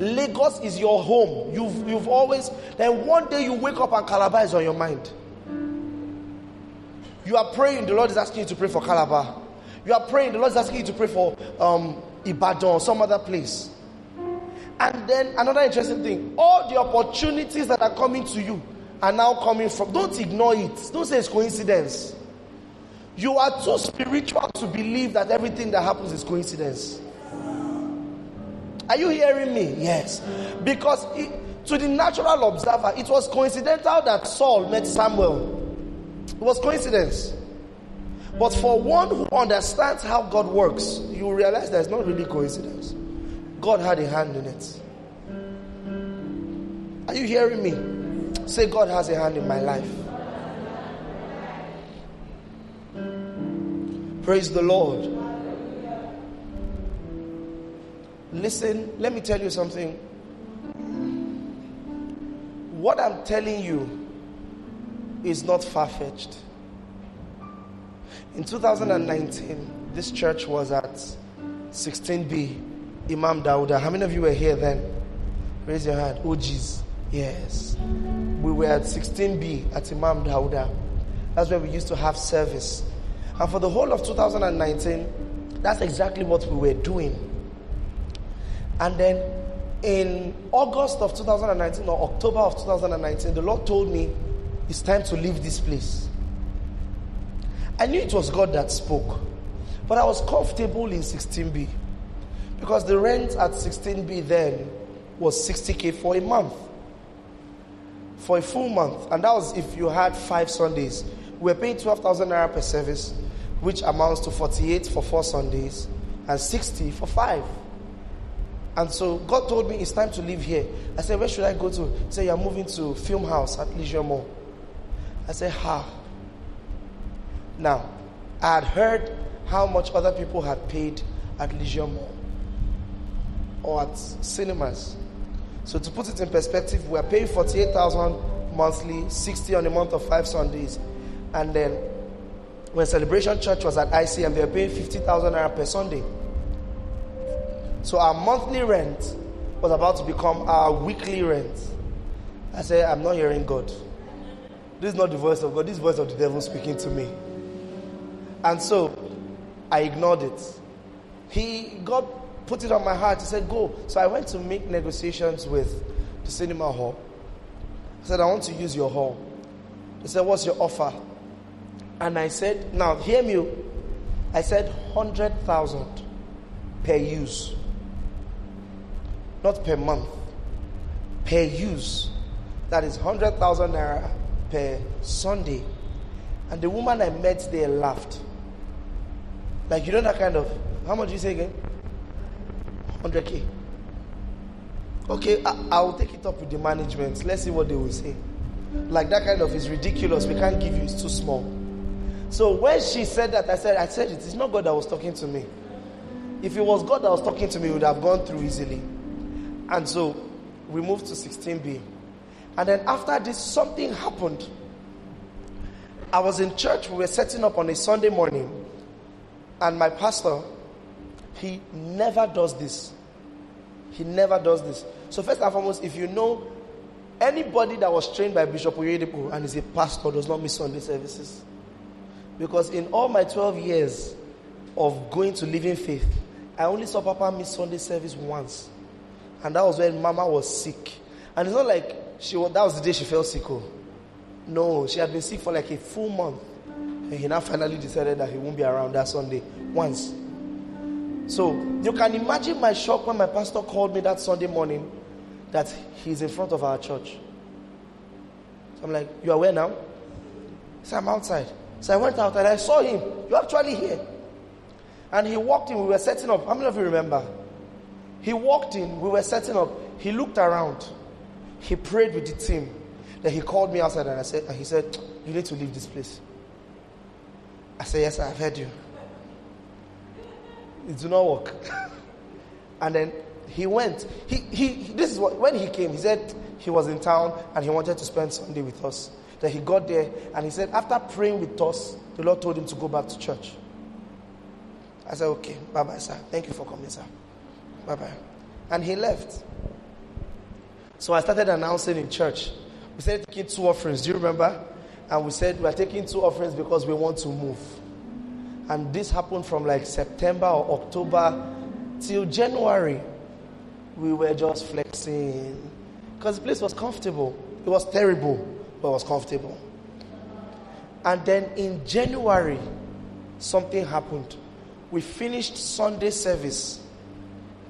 [SPEAKER 2] Lagos is your home. You've, you've always, then one day you wake up and Calabar is on your mind. You are praying, the Lord is asking you to pray for Calabar. You are praying, the Lord is asking you to pray for um, Ibadan or some other place. And then another interesting thing all the opportunities that are coming to you are now coming from. Don't ignore it. Don't say it's coincidence. You are too spiritual to believe that everything that happens is coincidence. Are you hearing me? Yes. Because it, to the natural observer, it was coincidental that Saul met Samuel. It was coincidence. But for one who understands how God works, you realize there's not really coincidence. God had a hand in it. Are you hearing me? Say, God has a hand in my life. Praise the Lord. Listen, let me tell you something. What I'm telling you is not far fetched. In 2019, this church was at 16B Imam Dauda. How many of you were here then? Raise your hand. Oh, jeez. Yes. We were at 16B at Imam Dauda. That's where we used to have service. And for the whole of 2019, that's exactly what we were doing. And then in August of 2019 or October of 2019, the Lord told me, It's time to leave this place. I knew it was God that spoke, but I was comfortable in 16B. Because the rent at 16B then was 60k for a month. For a full month. And that was if you had five Sundays. We were paying 12,000 naira per service, which amounts to 48 for four Sundays and 60 for five. And so God told me it's time to leave here. I said, Where should I go to? He said, You're moving to Film House at Leisure Mall. I said, Ha. Now, I had heard how much other people had paid at Leisure Mall or at cinemas. So to put it in perspective, we are paying 48,000 monthly, 60 on a month of five Sundays. And then when Celebration Church was at ICM, they were paying 50,000 naira per Sunday. So our monthly rent was about to become our weekly rent. I said, I'm not hearing God. This is not the voice of God, this is the voice of the devil speaking to me. And so I ignored it. He God put it on my heart. He said, Go. So I went to make negotiations with the cinema hall. I said, I want to use your hall. They said, What's your offer? And I said, Now, hear me. I said, 100,000 per use. Not per month. Per use. That is 100,000 naira per Sunday. And the woman I met there laughed. Like, you know that kind of, how much you say again? 100k. Okay, I, will take it up with the management. Let's see what they will say. Like that kind of is ridiculous. We can't give you, it's too small. So when she said that, I said, I said it. It's not God that was talking to me. If it was God that was talking to me, it would have gone through easily. And so we moved to 16B. And then after this, something happened. I was in church, we were setting up on a Sunday morning, and my pastor, he never does this. He never does this. So, first and foremost, if you know anybody that was trained by Bishop Oyedepo and is a pastor does not miss Sunday services. Because in all my 12 years of going to Living Faith, I only saw Papa miss Sunday service once. And that was when Mama was sick. And it's not like she was, that was the day she fell sick. Oh. No, she had been sick for like a full month. And he now finally decided that he won't be around that Sunday once. So you can imagine my shock when my pastor called me that Sunday morning that he's in front of our church. So I'm like, You are where now? So I'm outside. So I went out and I saw him. You're actually here. And he walked in, we were setting up. How many of you remember? He walked in, we were setting up. He looked around. He prayed with the team. Then he called me outside and I said, and he said, You need to leave this place. I said, Yes, I've heard you. It do not work. and then he went. He, he, this is what, when he came, he said he was in town and he wanted to spend Sunday with us. Then he got there and he said, after praying with us, the Lord told him to go back to church. I said, okay, bye bye, sir. Thank you for coming, sir. Bye bye. And he left. So I started announcing in church. We said taking two offerings. Do you remember? And we said we are taking two offerings because we want to move. And this happened from like September or October till January. We were just flexing because the place was comfortable. It was terrible, but it was comfortable. And then in January, something happened. We finished Sunday service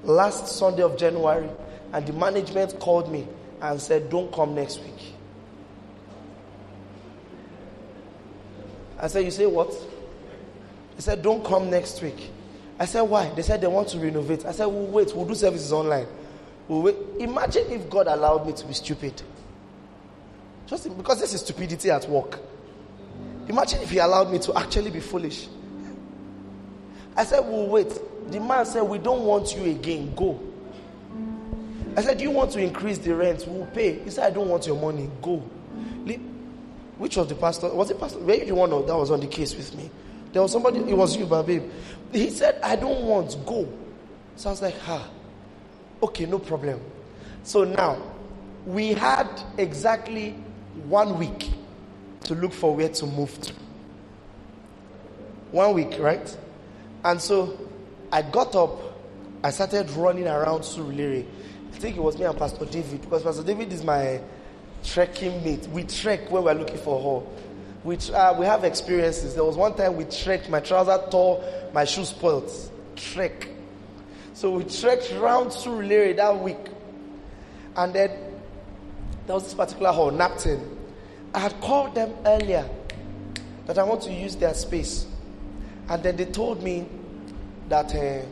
[SPEAKER 2] last Sunday of January, and the management called me and said, Don't come next week. I said, You say what? They said, Don't come next week. I said, Why? They said they want to renovate. I said, We'll wait, we'll do services online. We'll wait. Imagine if God allowed me to be stupid. Just because this is stupidity at work. Imagine if He allowed me to actually be foolish. I said, We'll wait. The man said, We don't want you again. Go. I said, Do you want to increase the rent? We'll pay. He said, I don't want your money. Go. Which was the pastor? Was it pastor? You the one that was on the case with me? There was somebody, it was you, my babe. He said, I don't want, go. So I was like, ha, okay, no problem. So now, we had exactly one week to look for where to move to. One week, right? And so I got up, I started running around Surulere. I think it was me and Pastor David, because Pastor David is my trekking mate. We trek when we're looking for her. We, uh, we have experiences. There was one time we trekked, my trouser tore, my shoes spoiled. Trek. So we trekked round Surulere that week. And then there was this particular hall, Napton. I had called them earlier that I want to use their space. And then they told me that uh,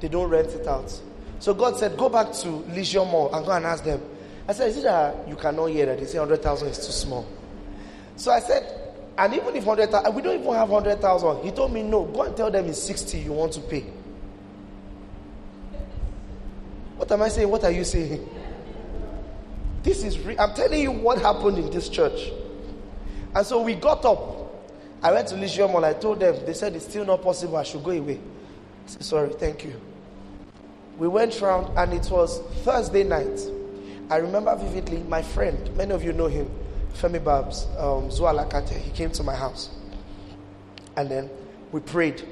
[SPEAKER 2] they don't rent it out. So God said, go back to Leisure Mall and go and ask them. I said, is it that you cannot hear that? They say 100,000 is too small. So I said, and even if 100,000, we don't even have 100,000. He told me, no, go and tell them it's 60 you want to pay. What am I saying? What are you saying? This is, re- I'm telling you what happened in this church. And so we got up. I went to Leisure Mall. I told them, they said it's still not possible. I should go away. Sorry, thank you. We went round and it was Thursday night. I remember vividly my friend, many of you know him, Femi Babs, um, Zualakate, he came to my house. And then we prayed.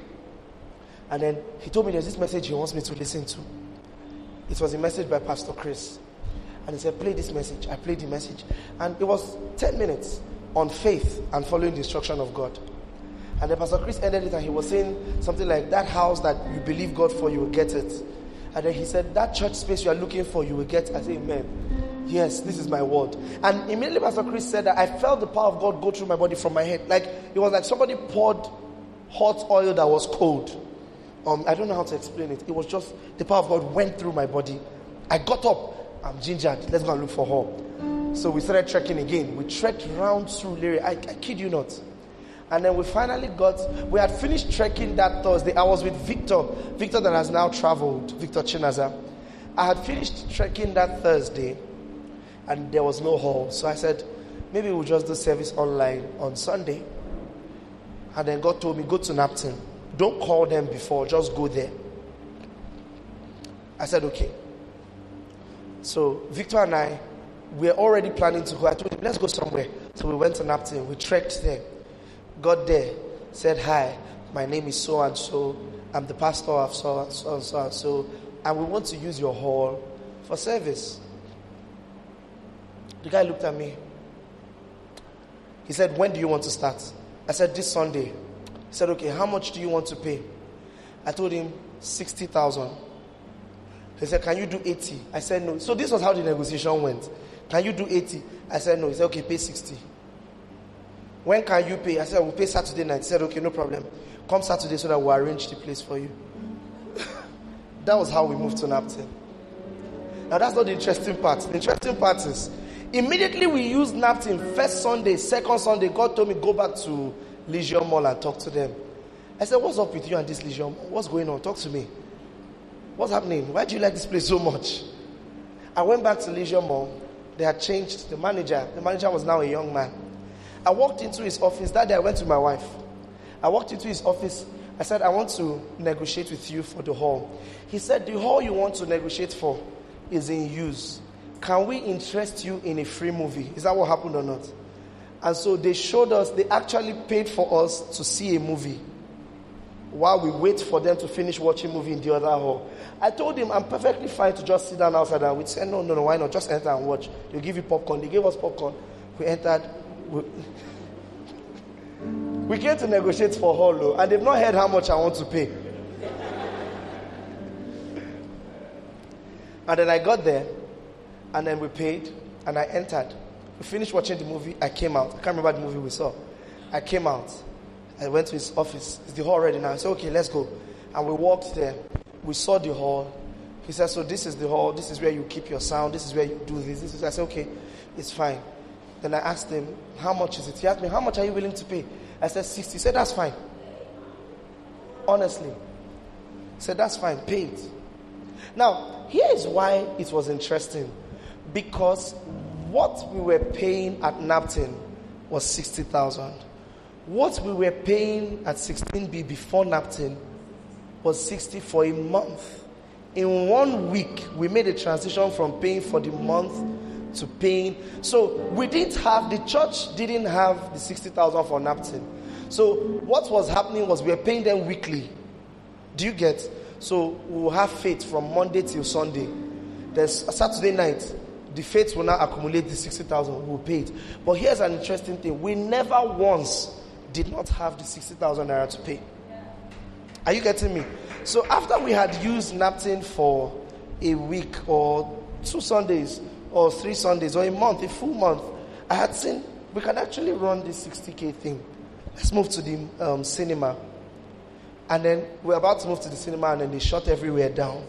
[SPEAKER 2] And then he told me there's this message he wants me to listen to. It was a message by Pastor Chris. And he said, Play this message. I played the message. And it was 10 minutes. on faith and following the instruction of God. And then Pastor Chris ended it and he was saying something like, That house that you believe God for, you will get it. And then he said, That church space you are looking for, you will get. I said, Amen. Yes, this is my word. And immediately Pastor Chris said that I felt the power of God go through my body from my head. Like it was like somebody poured hot oil that was cold. Um, I don't know how to explain it. It was just the power of God went through my body. I got up. I'm gingered. Let's go and look for her. So we started trekking again. We trekked round Surulere. I, I kid you not. And then we finally got, we had finished trekking that Thursday. I was with Victor, Victor that has now traveled, Victor Chinaza. I had finished trekking that Thursday and there was no hall. So I said, maybe we'll just do service online on Sunday. And then God told me, go to Napton. Don't call them before, just go there. I said, okay. So Victor and I, we're already planning to go. I told him, let's go somewhere. So we went to Napton. We trekked there got there, said, Hi, my name is so and so. I'm the pastor of so and so and so and so. And we want to use your hall for service. The guy looked at me. He said, When do you want to start? I said, This Sunday. He said, Okay, how much do you want to pay? I told him, 60,000. He said, Can you do 80? I said, No. So this was how the negotiation went. Can you do 80? I said, No. He said, Okay, pay 60. When can you pay? I said, We'll pay Saturday night. He said, Okay, no problem. Come Saturday so that we'll arrange the place for you. that was how we moved to Napton. Now, that's not the interesting part. The interesting part is immediately we used Napton first Sunday, second Sunday. God told me, Go back to Leisure Mall and talk to them. I said, What's up with you and this Mall? What's going on? Talk to me. What's happening? Why do you like this place so much? I went back to Leisure Mall. They had changed the manager. The manager was now a young man. I walked into his office. That day I went to my wife. I walked into his office. I said, I want to negotiate with you for the hall. He said, The hall you want to negotiate for is in use. Can we interest you in a free movie? Is that what happened or not? And so they showed us, they actually paid for us to see a movie while we wait for them to finish watching movie in the other hall. I told him I'm perfectly fine to just sit down outside and we said, No, no, no, why not? Just enter and watch. They'll give you popcorn. They gave us popcorn. We entered, we, we came to negotiate for Holo, and they've not heard how much I want to pay. and then I got there, and then we paid, and I entered. We finished watching the movie. I came out. I can't remember the movie we saw. I came out. I went to his office. Is the hall ready now? I said, okay, let's go. And we walked there. We saw the hall. He said, so this is the hall. This is where you keep your sound. This is where you do this. this is, I said, okay, it's fine. Then I asked him, How much is it? He asked me, How much are you willing to pay? I said, 60. He said, That's fine. Honestly. He said, That's fine. Pay it. Now, here is why it was interesting. Because what we were paying at Napton was 60,000. What we were paying at 16B before Napton was 60 for a month. In one week, we made a transition from paying for the month to paying. So we didn't have, the church didn't have the 60,000 for Napton. So what was happening was we were paying them weekly. Do you get? So we'll have faith from Monday till Sunday. There's a Saturday night. The faith will now accumulate the 60,000. We'll pay it. But here's an interesting thing. We never once did not have the 60,000 naira to pay. Are you getting me? So after we had used Napton for a week or two Sundays, or three Sundays or a month, a full month, I had seen we can actually run this 60k thing. Let's move to the um, cinema. And then we're about to move to the cinema, and then they shut everywhere down.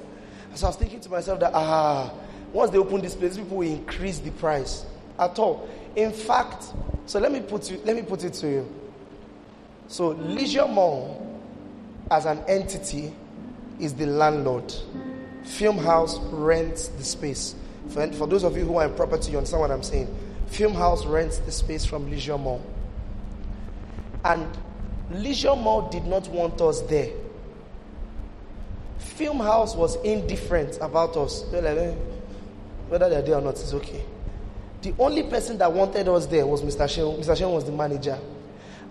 [SPEAKER 2] So I was thinking to myself that, ah, once they open this place, people will increase the price at all. In fact, so let me put you, let me put it to you. So Leisure Mall, as an entity, is the landlord. Film House rents the space. For, for those of you who are in property, you understand what I'm saying. Film House rents the space from Leisure Mall. And Leisure Mall did not want us there. Film House was indifferent about us. Eh, whether they're there or not is okay. The only person that wanted us there was Mr. Sheung. Mr. Sheung was the manager.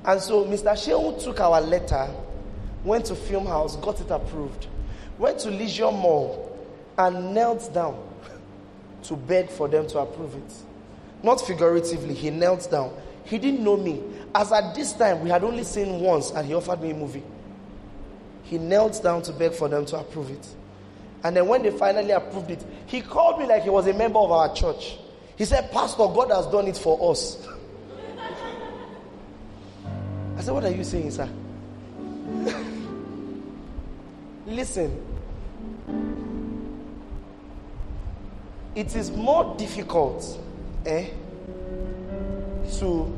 [SPEAKER 2] And so Mr. Sheung took our letter, went to Film House, got it approved, went to Leisure Mall, and knelt down to beg for them to approve it. Not figuratively, he knelt down. He didn't know me. As at this time, we had only seen once, and he offered me a movie. He knelt down to beg for them to approve it. And then when they finally approved it, he called me like he was a member of our church. He said, Pastor, God has done it for us. I said, What are you saying, sir? Listen, it is more difficult eh, to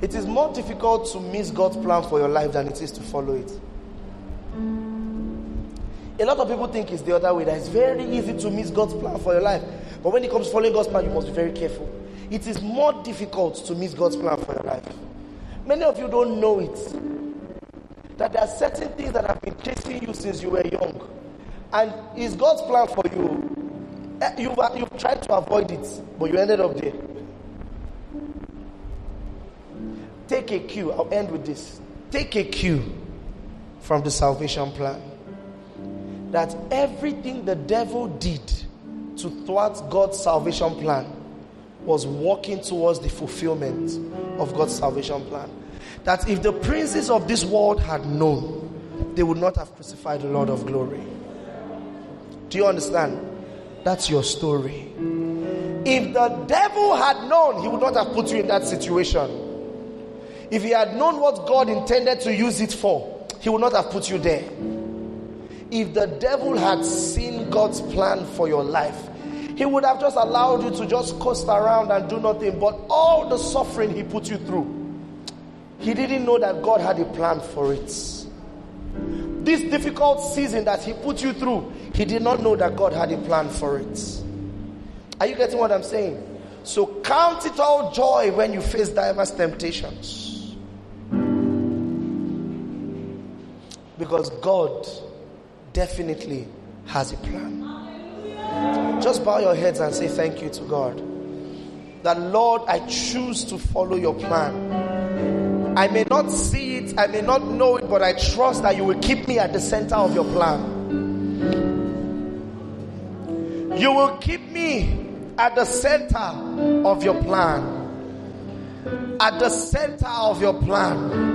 [SPEAKER 2] it is more difficult to miss God's plan for your life than it is to follow it. A lot of people think it's the other way, that it's very easy to miss God's plan for your life. But when it comes to following God's plan, you must be very careful. It is more difficult to miss God's plan for your life. Many of you don't know it. That there are certain things that have been chasing you since you were young. And is God's plan for you. Eh, you've, you've tried to avoid it, but you ended up there. Take a cue. I'll end with this. Take a cue from the salvation plan that everything the devil did to thwart God's salvation plan was walking towards the fulfillment of God's salvation plan. That if the princes of this world had known, they would not have crucified the Lord of glory. Do you understand? That's your story. If the devil had known, he would not have put you in that situation. If he had known what God intended to use it for, he would not have put you there if the devil had seen God's plan for your life, he would have just allowed you to just coast around and do nothing. But all the suffering he put you through, he didn't know that God had a plan for it. This difficult season that he put you through, he did not know that God had a plan for it. Are you getting what I'm saying? So count it all joy when you face diverse temptations. Because God definitely has a plan. Just bow your heads and say thank you to God. That Lord, I choose to follow your plan. I may not see I may not know it, but I trust that you will keep me at the center of your plan. You will keep me at the center of your plan. At the center of your plan.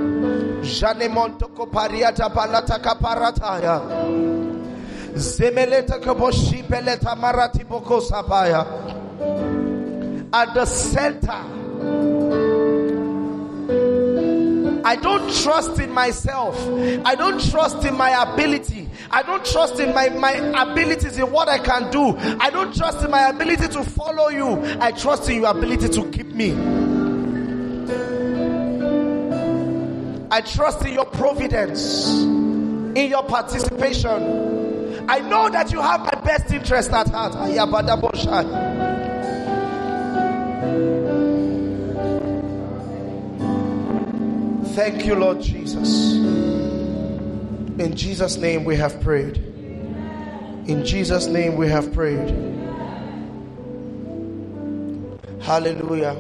[SPEAKER 2] At the center. I don't trust in myself. I don't trust in my ability. I don't trust in my, my abilities in what I can do. I don't trust in my ability to follow you. I trust in your ability to keep me. I trust in your providence, in your participation. I know that you have my best interest at heart. Thank you, Lord Jesus. In Jesus' name we have prayed. In Jesus' name we have prayed. Hallelujah.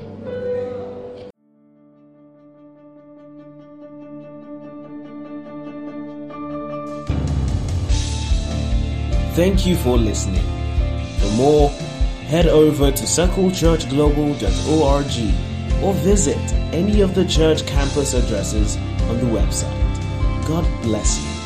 [SPEAKER 3] Thank you for listening. For more, head over to circlechurchglobal.org or visit any of the church campus addresses on the website. God bless you.